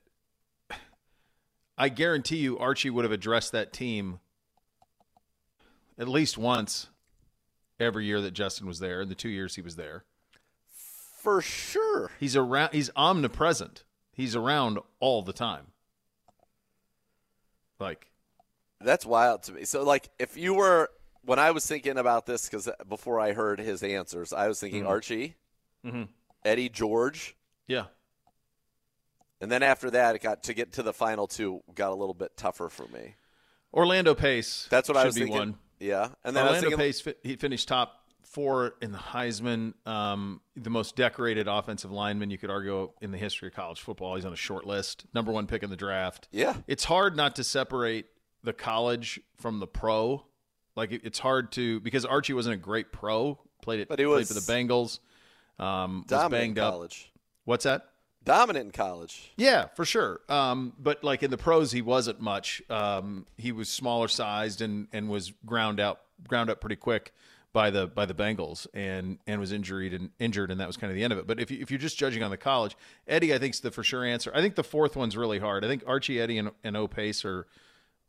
I guarantee you Archie would have addressed that team at least once every year that Justin was there in the two years he was there. For sure. He's around he's omnipresent. He's around all the time. Like That's wild to me. So, like, if you were when I was thinking about this, because before I heard his answers, I was thinking Mhm. Archie, Mhm. Eddie George, yeah. and then after that, it got to get to the final two got a little bit tougher for me. Orlando Pace. That's what I was be thinking. One. Yeah, and then Orlando thinking, Pace he finished top four in the Heisman, um, the most decorated offensive lineman you could argue in the history of college football. He's on a short list, number one pick in the draft. Yeah. it's hard not to separate the college from the pro. Like it- it's hard to because Archie wasn't a great pro. Played it, But he played was for the Bengals. Um, was banged up. college, What's that? Dominant in college. Yeah, for sure. Um, but like in the pros, he wasn't much. Um, he was smaller sized and and was ground out ground up pretty quick by the by the Bengals and and was injured and injured and that was kind of the end of it. But if you, if you're just judging on the college, Eddie I think is the for sure answer. I think the fourth one's really hard. I think Archie Eddie and, and O'Pace are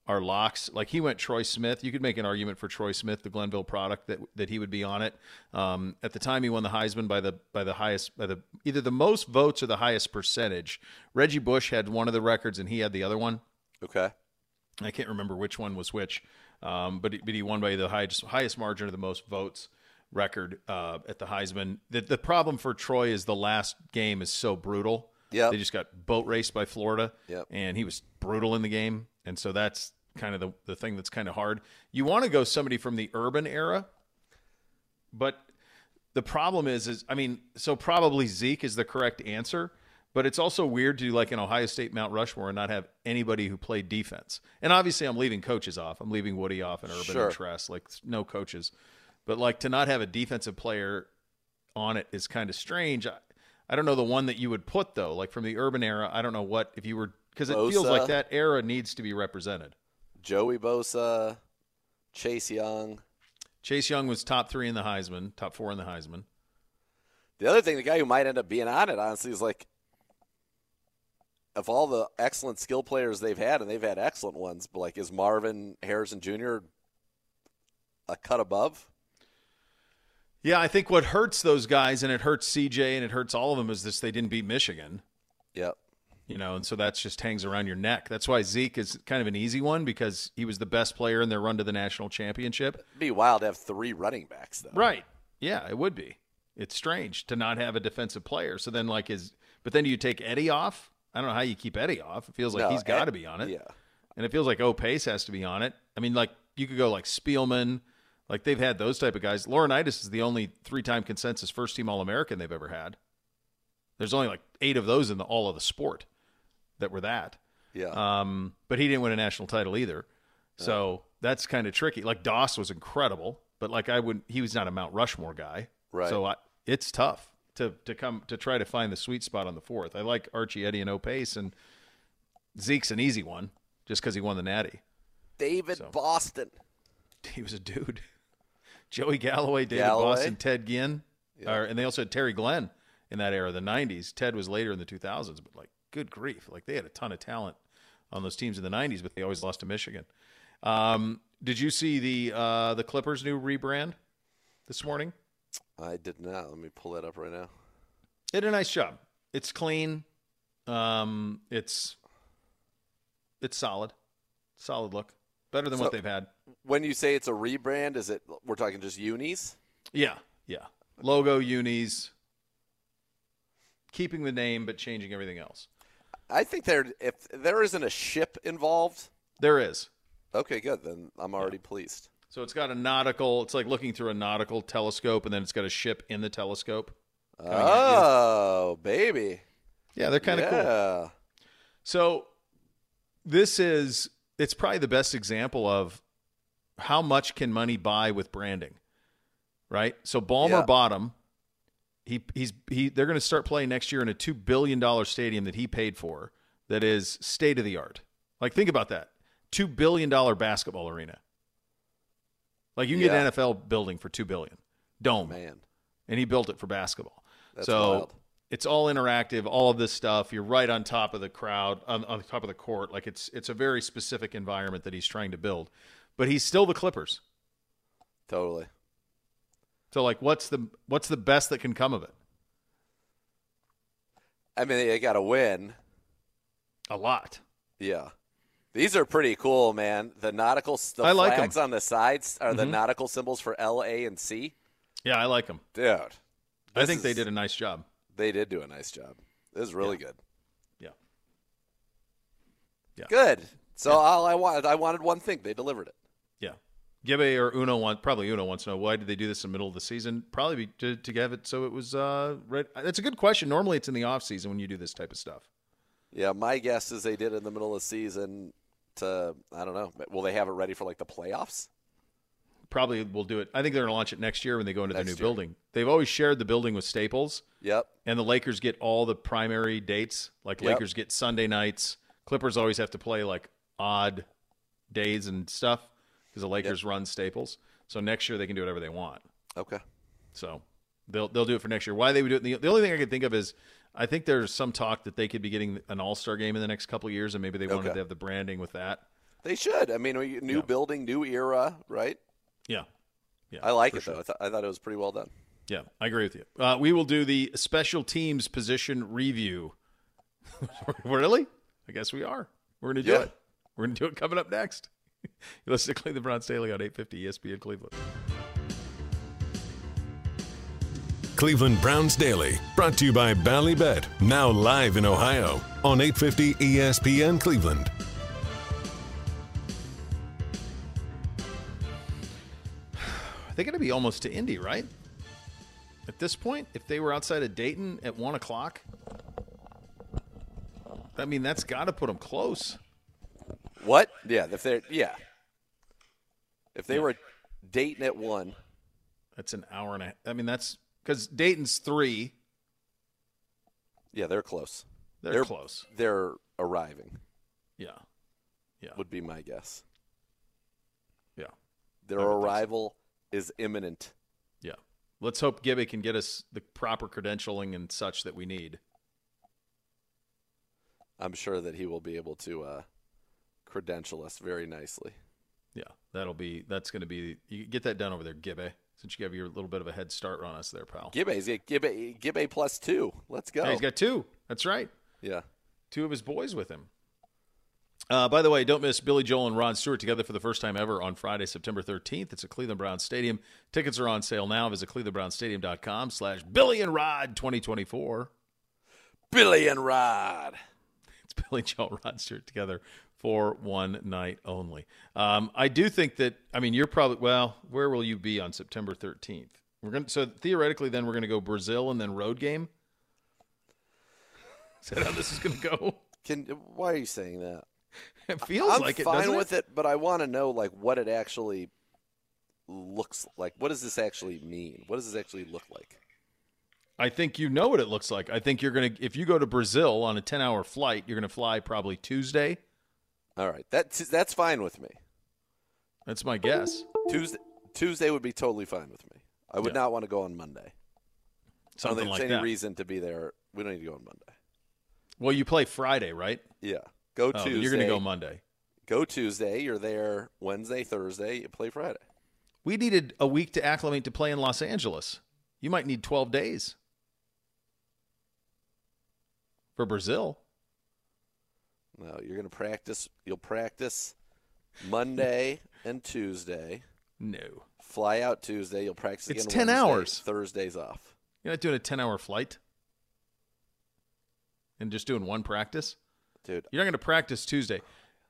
are locks. Like he went Troy Smith. You could make an argument for Troy Smith, the Glenville product, that that he would be on it. Um, at the time, he won the Heisman by the by the highest by the either the most votes or the highest percentage. Reggie Bush had one of the records, and he had the other one. Okay. I can't remember which one was which, um, but he, but he won by the highest highest margin of the most votes record uh, at the Heisman. The the problem for Troy is the last game is so brutal. Yeah, They just got boat raced by Florida. Yep. And he was brutal in the game. And so that's kind of the, the thing that's kind of hard. You want to go somebody from the urban era, but the problem is, is I mean, so probably Zeke is the correct answer, but it's also weird to do like an Ohio State Mount Rushmore and not have anybody who played defense. And obviously, I'm leaving coaches off. I'm leaving Woody off and Urban Sure. and Tress, like no coaches. But like to not have a defensive player on it is kind of strange. I, I don't know the one that you would put though, like from the urban era. I don't know what if you were because it feels like that era needs to be represented. Joey Bosa, Chase Young. Chase Young was top three in the Heisman, top four in the Heisman. The other thing, the guy who might end up being on it, honestly, is like, of all the excellent skill players they've had, and they've had excellent ones, but like, is Marvin Harrison Jr. a cut above? Yeah, I think what hurts those guys and it hurts CJ and it hurts all of them is this they didn't beat Michigan. Yep. You know, and so that's just hangs around your neck. That's why Zeke is kind of an easy one because he was the best player in their run to the national championship. It'd be wild to have three running backs, though. Right. Yeah, it would be. It's strange to not have a defensive player. So then, like, is but then do you take Eddie off? I don't know how you keep Eddie off. It feels like No, he's got to be on it. yeah. and it feels like O'Pace has to be on it. I mean, like you could go like Spielman, like they've had those type of guys. Laurinaitis is the only three-time consensus first-team All-American they've ever had. There's only like eight of those in the all of the sport that were that. Yeah. Um, but he didn't win a national title either. So that's kind of tricky. Like Doss was incredible, but like I would, he was not a Mount Rushmore guy. Right. So I, it's tough to to come to try to find the sweet spot on the fourth. I like Archie Eddie and O'Pace, and Zeke's an easy one just because he won the Natty. David Boston. He was a dude. Joey Galloway, David Galloway. Boston, Ted Ginn, or, and they also had Terry Glenn in that era, the '90s. Ted was later in the 2000s, but like, good grief, like they had a ton of talent on those teams in the '90s, but they always lost to Michigan. Um, did you see the uh, the Clippers' new rebrand this morning? I did not. Let me pull that up right now. Did a nice job. It's clean. Um, it's it's solid, solid look, better than So- what they've had. When you say it's a rebrand, is it we're talking just unis? Yeah, yeah. Logo, unis, keeping the name but changing everything else. I think there if there isn't a ship involved. There is. Okay, good. Then I'm already pleased. So it's got a nautical. It's like looking through a nautical telescope, and then it's got a ship in the telescope. coming at you. Oh, baby. Yeah, they're kind of cool. Yeah. So this is it's probably the best example of how much can money buy with branding. Right? So Ballmer Yeah. Bottom he he's he they're going to start playing next year in a 2 billion dollar stadium that he paid for that is state of the art. Like think about that. 2 billion dollar basketball arena. Like you can get an NFL building for 2 billion. Dome. Man. And he built it for basketball. That's so wild. it's all interactive, all of this stuff. You're right on top of the crowd, on, on top of the court. Like it's it's a very specific environment that he's trying to build. But he's still the Clippers. Totally. So like what's the what's the best that can come of it? I mean, they got to win. A lot. Yeah. These are pretty cool, man. The nautical, the I like flags on the sides are the Mhm. nautical symbols for L, A, and C. Yeah, I like them. Dude, I think they did a nice job. They did do a nice job. This is really good. Yeah. Yeah. Good. So all I wanted, I wanted one thing. They delivered it. Gibbe or Uno want probably Uno wants to know why did they do this in the middle of the season? Probably to, to have it so it was uh right. That's a good question. Normally it's in the off season when you do this type of stuff. Yeah, my guess is they did it in the middle of the season to I don't know. Will they have it ready for like the playoffs? probably will do it. I think they're going to launch it next year when they go into Next their new year. building. They've always shared the building with Staples, Yep. and the Lakers get all the primary dates. Like Yep. Lakers get Sunday nights. Clippers always have to play like odd days and stuff because the Lakers run Staples. So next year they can do whatever they want. Okay. So they'll they'll do it for next year. Why they would do it? The, the only thing I could think of is I think there's some talk that they could be getting an All Star game in the next couple of years, and maybe they wanted Okay. to have the branding with that. They should. I mean, new Yeah. building, new era, right? Yeah, yeah. I like it sure. though. I, th- I thought it was pretty well done. Yeah, I agree with you. Uh, we will do the special teams position review. really? I guess we are. We're going to do Yeah. it. We're going to do it coming up next. You listen to Cleveland Browns Daily on 850 ESPN Cleveland. Cleveland Browns Daily, brought to you by Ballybet, now live in Ohio on 850 ESPN Cleveland. They're going to be almost to Indy, right? At this point, if they were outside of Dayton at 1 o'clock, I mean, that's got to put them close. What? Yeah. If they're yeah. If they were Dayton at one, That's an hour and a I mean, that's because Dayton's three. yeah, they're close. They're close. They're arriving. Yeah. Yeah. Would be my guess. Yeah. Their think so. arrival is imminent. Yeah. Let's hope Gibby can get us the proper credentialing and such that we need. I'm sure that he will be able to uh, credential us very nicely. Yeah. That'll be, that's going to be, you get that done over there, Gibby, since you have your little bit of a head start on us there, pal. Gibbe's Gibbe Gibbe plus two. Let's go. Yeah, he's got two. That's right. yeah. Two of his boys with him. Uh, by the way, don't miss Billy Joel and Rod Stewart together for the first time ever on Friday, September 13th. It's at Cleveland Browns Stadium. Tickets are on sale now. Visit clevelandbrownsstadium.com slash Billy and Rod 2024. Billy and Rod. Billy Joel Rod Stewart together for one night only. Um, I do think that, I mean, you're probably, well, where will you be on September 13th? We're going to, so theoretically, then we're going to go Brazil and then road game. Is that how this is going to go? Can why are you saying that? It feels I'm like it, fine doesn't with it? but I want to know like what it actually looks like. What does this actually mean? What does this actually look like? I think you know what it looks like. I think you're going to, if you go to Brazil on a 10 hour flight, you're going to fly probably Tuesday. All right, that's that's fine with me. That's my guess. Tuesday Tuesday would be totally fine with me. I would Yeah. not want to go on Monday. Something I don't think like there's any that. reason to be there. We don't need to go on Monday. Well, you play Friday, right? Yeah, go Oh, Tuesday. You're going to go Monday. Go Tuesday. You're there Wednesday, Thursday. You play Friday. We needed a week to acclimate to play in Los Angeles. You might need 12 days for Brazil. No, you're going to practice. You'll practice Monday and Tuesday. No. Fly out Tuesday. You'll practice It's 10 Wednesday, hours. Thursdays off. You're not doing a 10 hour flight and just doing one practice? Dude, You're not going to practice Tuesday.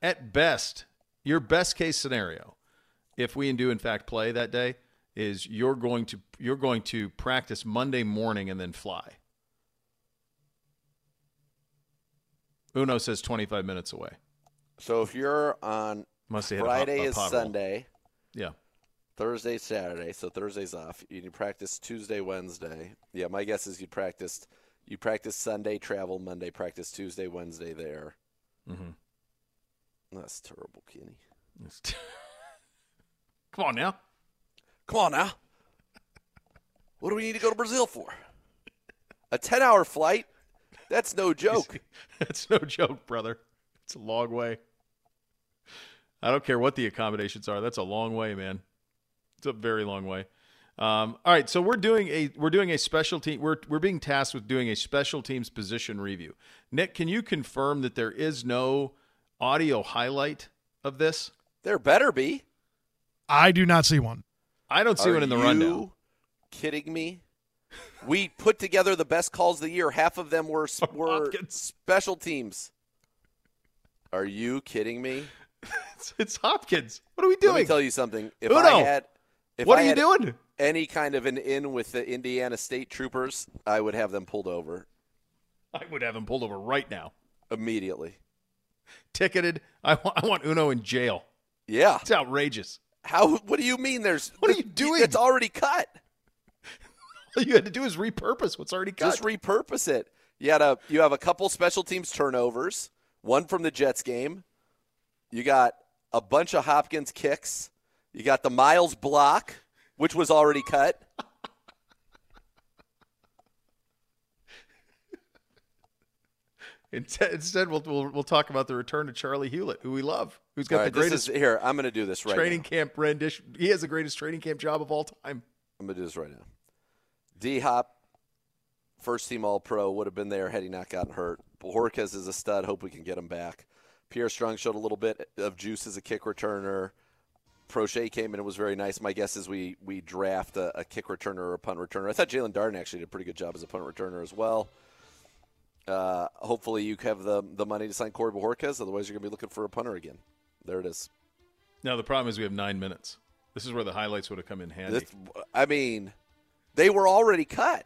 At best, your best case scenario, if we do in fact play that day, is you're going to you're going to practice Monday morning and then fly. Uno says 25 minutes away. So if you're on Must hit a Friday a is. Sunday, Yeah. Thursday, Saturday. So Thursday's off. You, practice Tuesday, Wednesday. Yeah, my guess is you practiced. You practice Sunday, travel Monday, practice Tuesday, Wednesday there. Mm-hmm. That's terrible, Kenny. Come on now. Come on now. What do we need to go to Brazil for? A 10 hour flight? That's no joke. That's no joke, brother. It's a long way. I don't care what the accommodations are. That's a long way, man. It's a very long way. Um, all right, so we're doing a we're doing a special team. We're we're being tasked with doing a special teams position review. Nick, can you confirm that there is no audio highlight of this? There better be. I do not see one. I don't see Are one in the you rundown. Kidding me? We put together the best calls of the year. Half of them were were special teams. Are you kidding me? It's, it's Hopkins. What are we doing? Let me tell you something. If Uno, I had, if what I are you doing? Any kind of an in with the Indiana State Troopers, I would have them pulled over I would have them pulled over right now, immediately. ticketed. I want I want Uno in jail. Yeah, It's outrageous. How? What do you mean? There's What are you doing? It's already cut. All you had to do is repurpose what's already cut. Just repurpose it. You had a you have a couple special teams turnovers, one from the Jets game. You got a bunch of Hopkins kicks. You got the Myles block, which was already cut. Instead, we'll, we'll we'll talk about the return of Charley Hughlett, who we love, who's got right, the greatest is- here, I'm going to do this right training now. camp rendition. He has the greatest training camp job of all time. I'm going to do this right now. D Hop, first team All Pro, would have been there had he not gotten hurt. Bojorquez is a stud. Hope we can get him back. Pierre Strong showed a little bit of juice as a kick returner. Proche came in and was very nice. My guess is we we draft a, a kick returner or a punt returner. I thought Jaelon Darden actually did a pretty good job as a punt returner as well. Uh, hopefully, you have the the money to sign Corey Bojorquez. Otherwise, you're going to be looking for a punter again. There it is. Now the problem is we have nine minutes. This is where the highlights would have come in handy. This, I mean, they were already cut.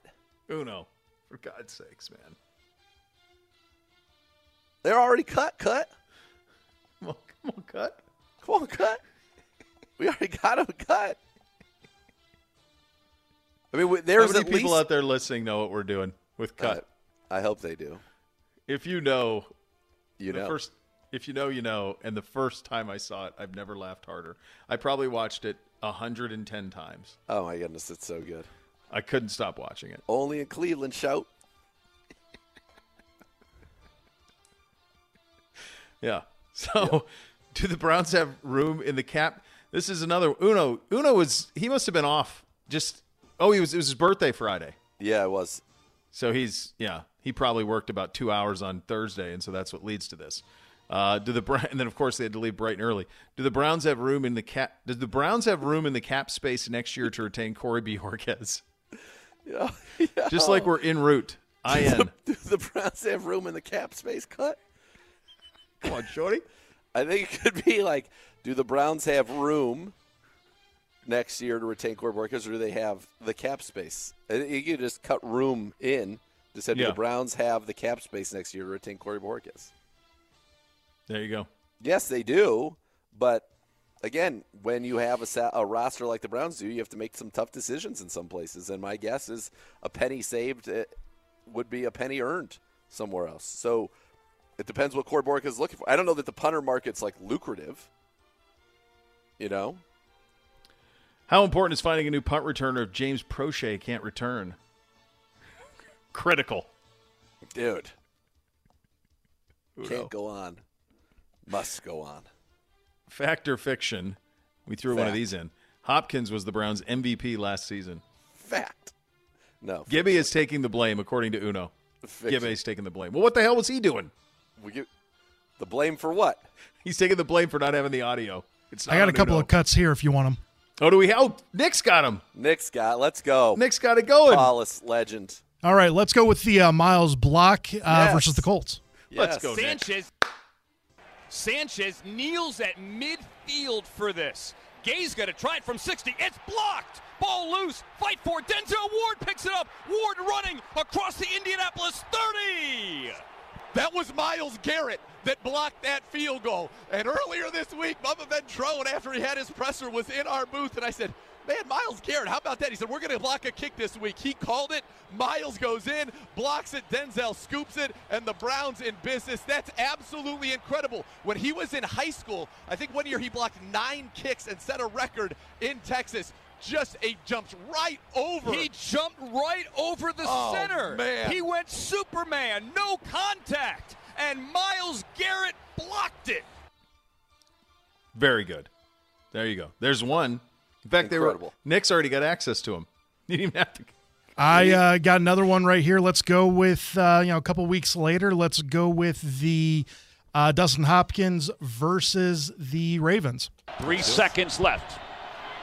Uno, for God's sakes, man. They're already cut. Cut. Come on, come on, cut. Come on, cut. We already got them cut. I mean, there's How many people least. out there listening know what we're doing with cut? I hope they do. If you know, You the know. First, if you know, you know. And the first time I saw it, I've never laughed harder. I probably watched it hundred and ten times. Oh my goodness, it's so good. I couldn't stop watching it. Only in Cleveland, shout. Yeah. So, do the Browns have room in the cap? This is another Uno. Uno was he must have been off. Just oh, he was. It was his birthday Friday. Yeah, it was. So he's yeah. He probably worked about two hours on Thursday, and so that's what leads to this. Uh, do the and then of course they had to leave bright and early. Do the Browns have room in the cap? Does the Browns have room in the cap space next year to retain Corey B. Yeah. Just like we're en route. I N. Do the Browns have room in the cap space cut? Come on, Shorty. I think it could be like, do the Browns have room next year to retain Corey Borges, or do they have the cap space? You could just cut room in. Just said, do the Browns have the cap space next year to retain Corey Borges? There you go. Yes, they do. But again, when you have a, sa- a roster like the Browns do, you have to make some tough decisions in some places. And my guess is a penny saved uh, would be a penny earned somewhere else. So it depends what Corey Bork is looking for. I don't know that the punter market's like lucrative. You know, How important is finding a new punt returner if James Proche can't return? Critical. dude, Uno. can't go on, must go on. Fact or fiction? We threw one of these in. Hopkins was the Browns' MVP last season. Fact. No, Gibby is taking the blame, according to Uno. Fiction. Gibby's taking the blame. Well, what the hell was he doing? we give the blame for what? He's taking the blame for not having the audio. It's I got a couple Uno. of cuts here if you want them. Oh, do we? Oh, Nick's got him. Nick's got. Let's go. Nick's got it going. Flawless legend. All right, let's go with the uh, Myles block uh, Yes. versus the Colts. Let's Yes. go, Nick. Sanchez. Kneels at midfield for this. Gay's going to try it from 60. It's blocked. Ball loose. Fight for it. Denzel Ward picks it up. Ward running across the Indianapolis 30. That was Myles Garrett that blocked that field goal. And earlier this week, Bubba Ventrone, after he had his presser, was in our booth, and I said, Man, Myles Garrett, how about that? He said, We're going to block a kick this week. He called it. Myles goes in, blocks it. Denzel scoops it, and the Browns in business. That's absolutely incredible. When he was in high school, I think one year he blocked nine kicks and set a record in Texas. Just a jumps right over. He jumped right over the Oh, center. man. He went Superman. No contact. And Myles Garrett blocked it. Very good. There you go. There's one. In fact, they were. Incredible. Nick's already got access to him. You didn't even have to. I uh, got another one right here. Let's go with uh, you know a couple weeks later. Let's go with the uh, Dustin Hopkins versus the Ravens. Three seconds left.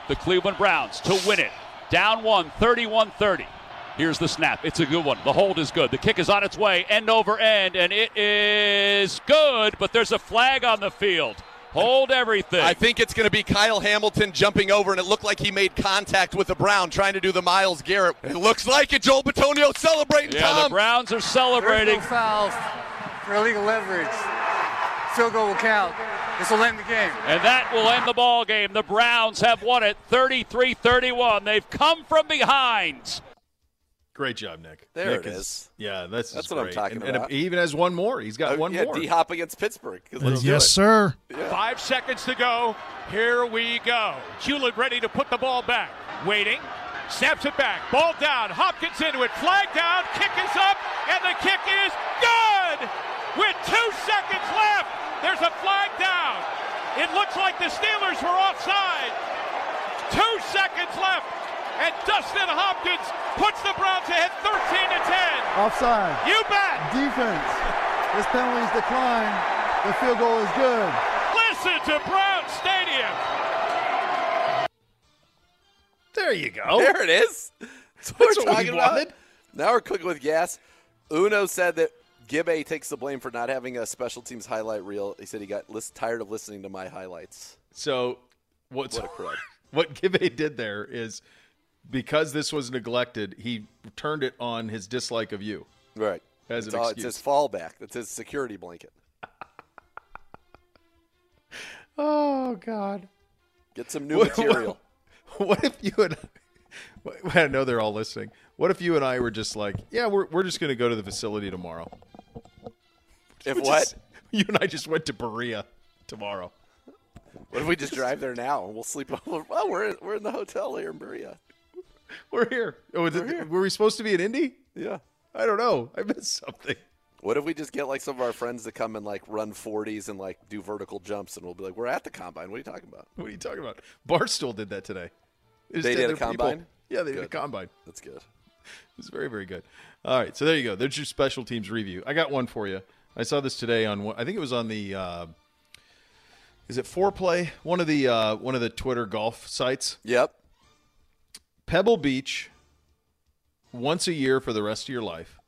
The Cleveland Browns to win it. Down one, 31 30. Here's the snap. It's a good one. The hold is good. The kick is on its way, end over end, and it is good, but there's a flag on the field. Hold everything. I think it's going to be Kyle Hamilton jumping over, and it looked like he made contact with the Brown, trying to do the Myles Garrett. It looks like it. Joel Bitonio celebrating. yeah, Tom. the Browns are celebrating. fouls for illegal leverage. Field goal will count. This will end the game. And that will end the ball game. The Browns have won it 33-31. They've come from behind. Great job, Nick. There Nick it is. Yeah, that's That's just what I'm talking and, about. And he even has one more. He's got Oh, one yeah, more. D Hop against Pittsburgh. yes, it. sir. Five seconds to go. Here we go. Hughlett ready to put the ball back. Waiting. Snaps it back. Ball down. Hopkins into it. Flag down. Kick is up. And the kick is good. With two seconds left. There's a flag down. It looks like the Steelers were offside. Two seconds left. And Dustin Hopkins puts the Browns ahead 13 to 10. Offside. You bet. Defense. This penalty's declined. The field goal is good. Listen to Brown Stadium. There you go. There it is. That's what That's we're what we talking about. Now we're cooking with gas. Uno said that Gibbe takes the blame for not having a special teams highlight reel. He said he got list- tired of listening to my highlights. So what's What what Gibbe did there is because this was neglected, he turned it on his dislike of you. Right. As it's, an all, it's his fallback. It's his security blanket. Oh God. Get some new What- material. What if you and I know they're all listening. What if you and I were just like, yeah, we're we're just going to go to the facility tomorrow. If We what? just- you and I just went to Berea tomorrow. What if we just drive there now and we'll sleep over? Well, we're in, we're in the hotel here in Berea. We're here. Oh, is it- were we supposed to be in Indy? Yeah. I don't know. I missed something. What if we just get like some of our friends to come and like run 40s and like do vertical jumps and we'll be like, we're at the combine. What are you talking about? What are you talking about? Barstool did that today. just They did a their people- combine? Yeah, they did a combine. That's good. It was very, very good. All right, so there you go. There's your special teams review. I got one for you. I saw this today on. I think it was on the. Uh, is it Foreplay? One of the uh, one of the Twitter golf sites. Yep. Pebble Beach. Once a year for the rest of your life.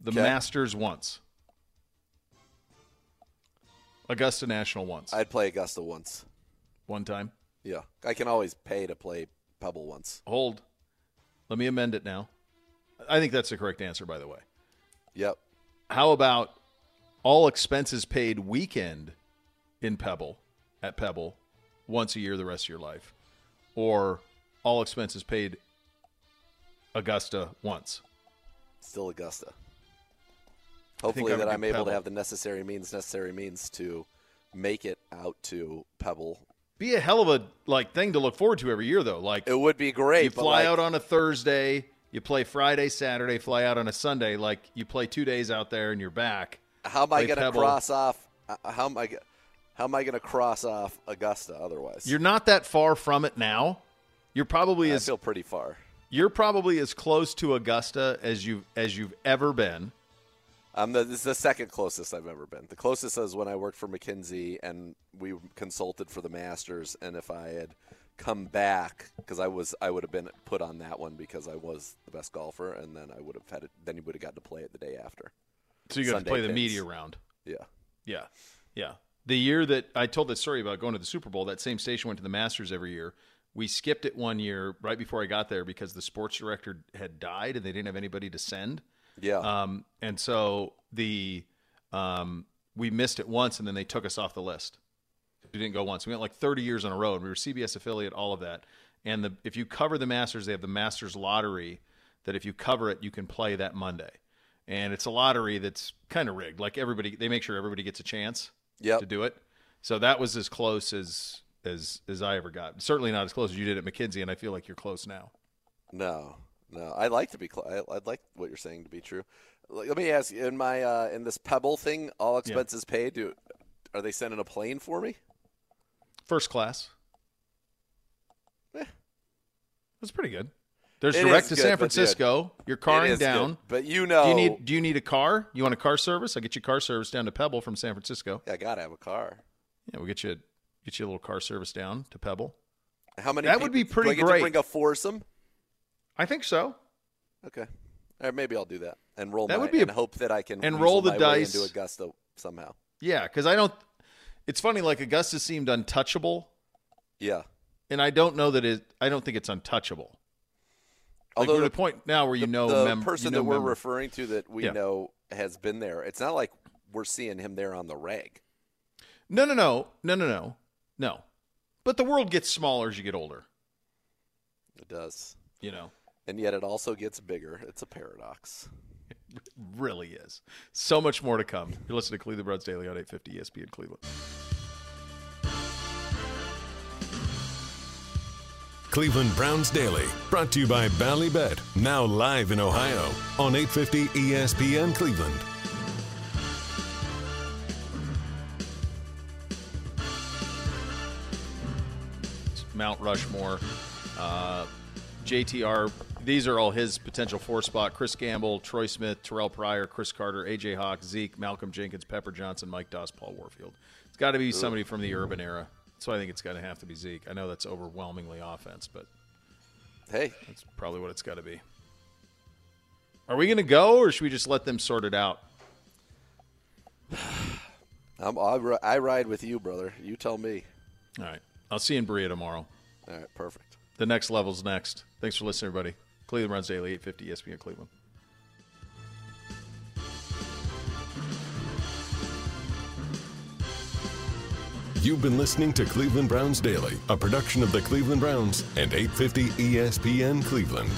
The Okay. Masters once. Augusta National once. I'd play Augusta once. One time. Yeah. I can always pay to play Pebble once. Hold. Let me amend it now. I think that's the correct answer, by the way. Yep. How about all expenses paid weekend in Pebble at Pebble once a year the rest of your life, or all expenses paid Augusta once? Still Augusta. Hopefully I that I'm able Pebble. to have the necessary means, necessary means to make it out to Pebble. Be a hell of a like thing to look forward to every year, though. Like It would be great. you fly like, out on a Thursday, you play Friday, Saturday, fly out on a Sunday. Like you play two days out there and you're back. How am I going to cross off? uh, How am I? How am I going to cross off Augusta otherwise? You're not that far from it now. You're probably I as feel pretty far. you're probably as close to Augusta as you as you've ever been. I'm the this is the second closest I've ever been. The closest is when I worked for McKinsey and we consulted for the Masters. And if I had come back, because I was I would have been put on that one because I was the best golfer, and then I would have had it. Then you would have got to play it the day after. So you got to Sunday play the media round. Yeah. Yeah. Yeah. The year that I told the story about going to the Super Bowl, that same station went to the Masters every year. We skipped it one year right before I got there because the sports director had died and they didn't have anybody to send. Yeah. Um, and so the um, we missed it once and then they took us off the list. We didn't go once. We went like 30 years in a row. and We were CBS affiliate, all of that. And the if you cover the Masters, they have the Masters lottery that if you cover it, you can play that Monday. And it's a lottery that's kind of rigged. Like everybody, they make sure everybody gets a chance Yep. to do it. So that was as close as as as I ever got. Certainly not as close as you did at McKinsey, and I feel like you're close now. No, no. I like to be. Cl- I, I'd like what you're saying to be true. Let me ask you: in my uh, in this Pebble thing, all expenses paid. Do are they sending a plane for me? First class. Eh. That's pretty good. There's It direct to good, San Francisco. You're carring is good. down. But you know, Do you need do you need a car? You want a car service? I get you car service down to Pebble from San Francisco. Yeah, I gotta have a car. Yeah, we'll get you get you a little car service down to Pebble. How many? That would be pretty do I get great. To bring a foursome. I think so. Okay. Maybe I'll do that and roll. That my, would be a- hope that I can and roll the dice. into Augusta somehow. Yeah, because I don't. It's funny. Like Augusta seemed untouchable, Yeah. and I don't know that it. I don't think it's untouchable. Like, Although the- point now where you the, know the mem- person you know that we're member- referring to that we Yeah. know has been there. It's not like we're seeing him there on the reg. No, no, no, no, no, no, no. But the world gets smaller as you get older. It does. You know, And yet it also gets bigger. It's a paradox. it really is. So much more to come. You're listening to Cleveland Browns Daily on 850 ESPN Cleveland. Cleveland Browns Daily, brought to you by Ballybet, now live in Ohio on 850 ESPN Cleveland. Mount Rushmore, uh, JTR. These are all his potential four spot. Chris Gamble, Troy Smith, Terrell Pryor, Cris Carter, AJ Hawk, Zeke, Malcolm Jenkins, Pepper Johnson, Mike Doss, Paul Warfield. It's got to be somebody from the urban era. So I think it's got to have to be Zeke. I know that's overwhelmingly offense, but Hey, that's probably what it's got to be. Are we going to go, or should we just let them sort it out? I'm, I ride with you, brother. You tell me. All right. I'll see you in Berea tomorrow. All right, perfect. The next level's next. Thanks for listening, everybody. Cleveland Browns Daily, 850 ESPN Cleveland. You've been listening to Cleveland Browns Daily, a production of the Cleveland Browns and 850 ESPN Cleveland.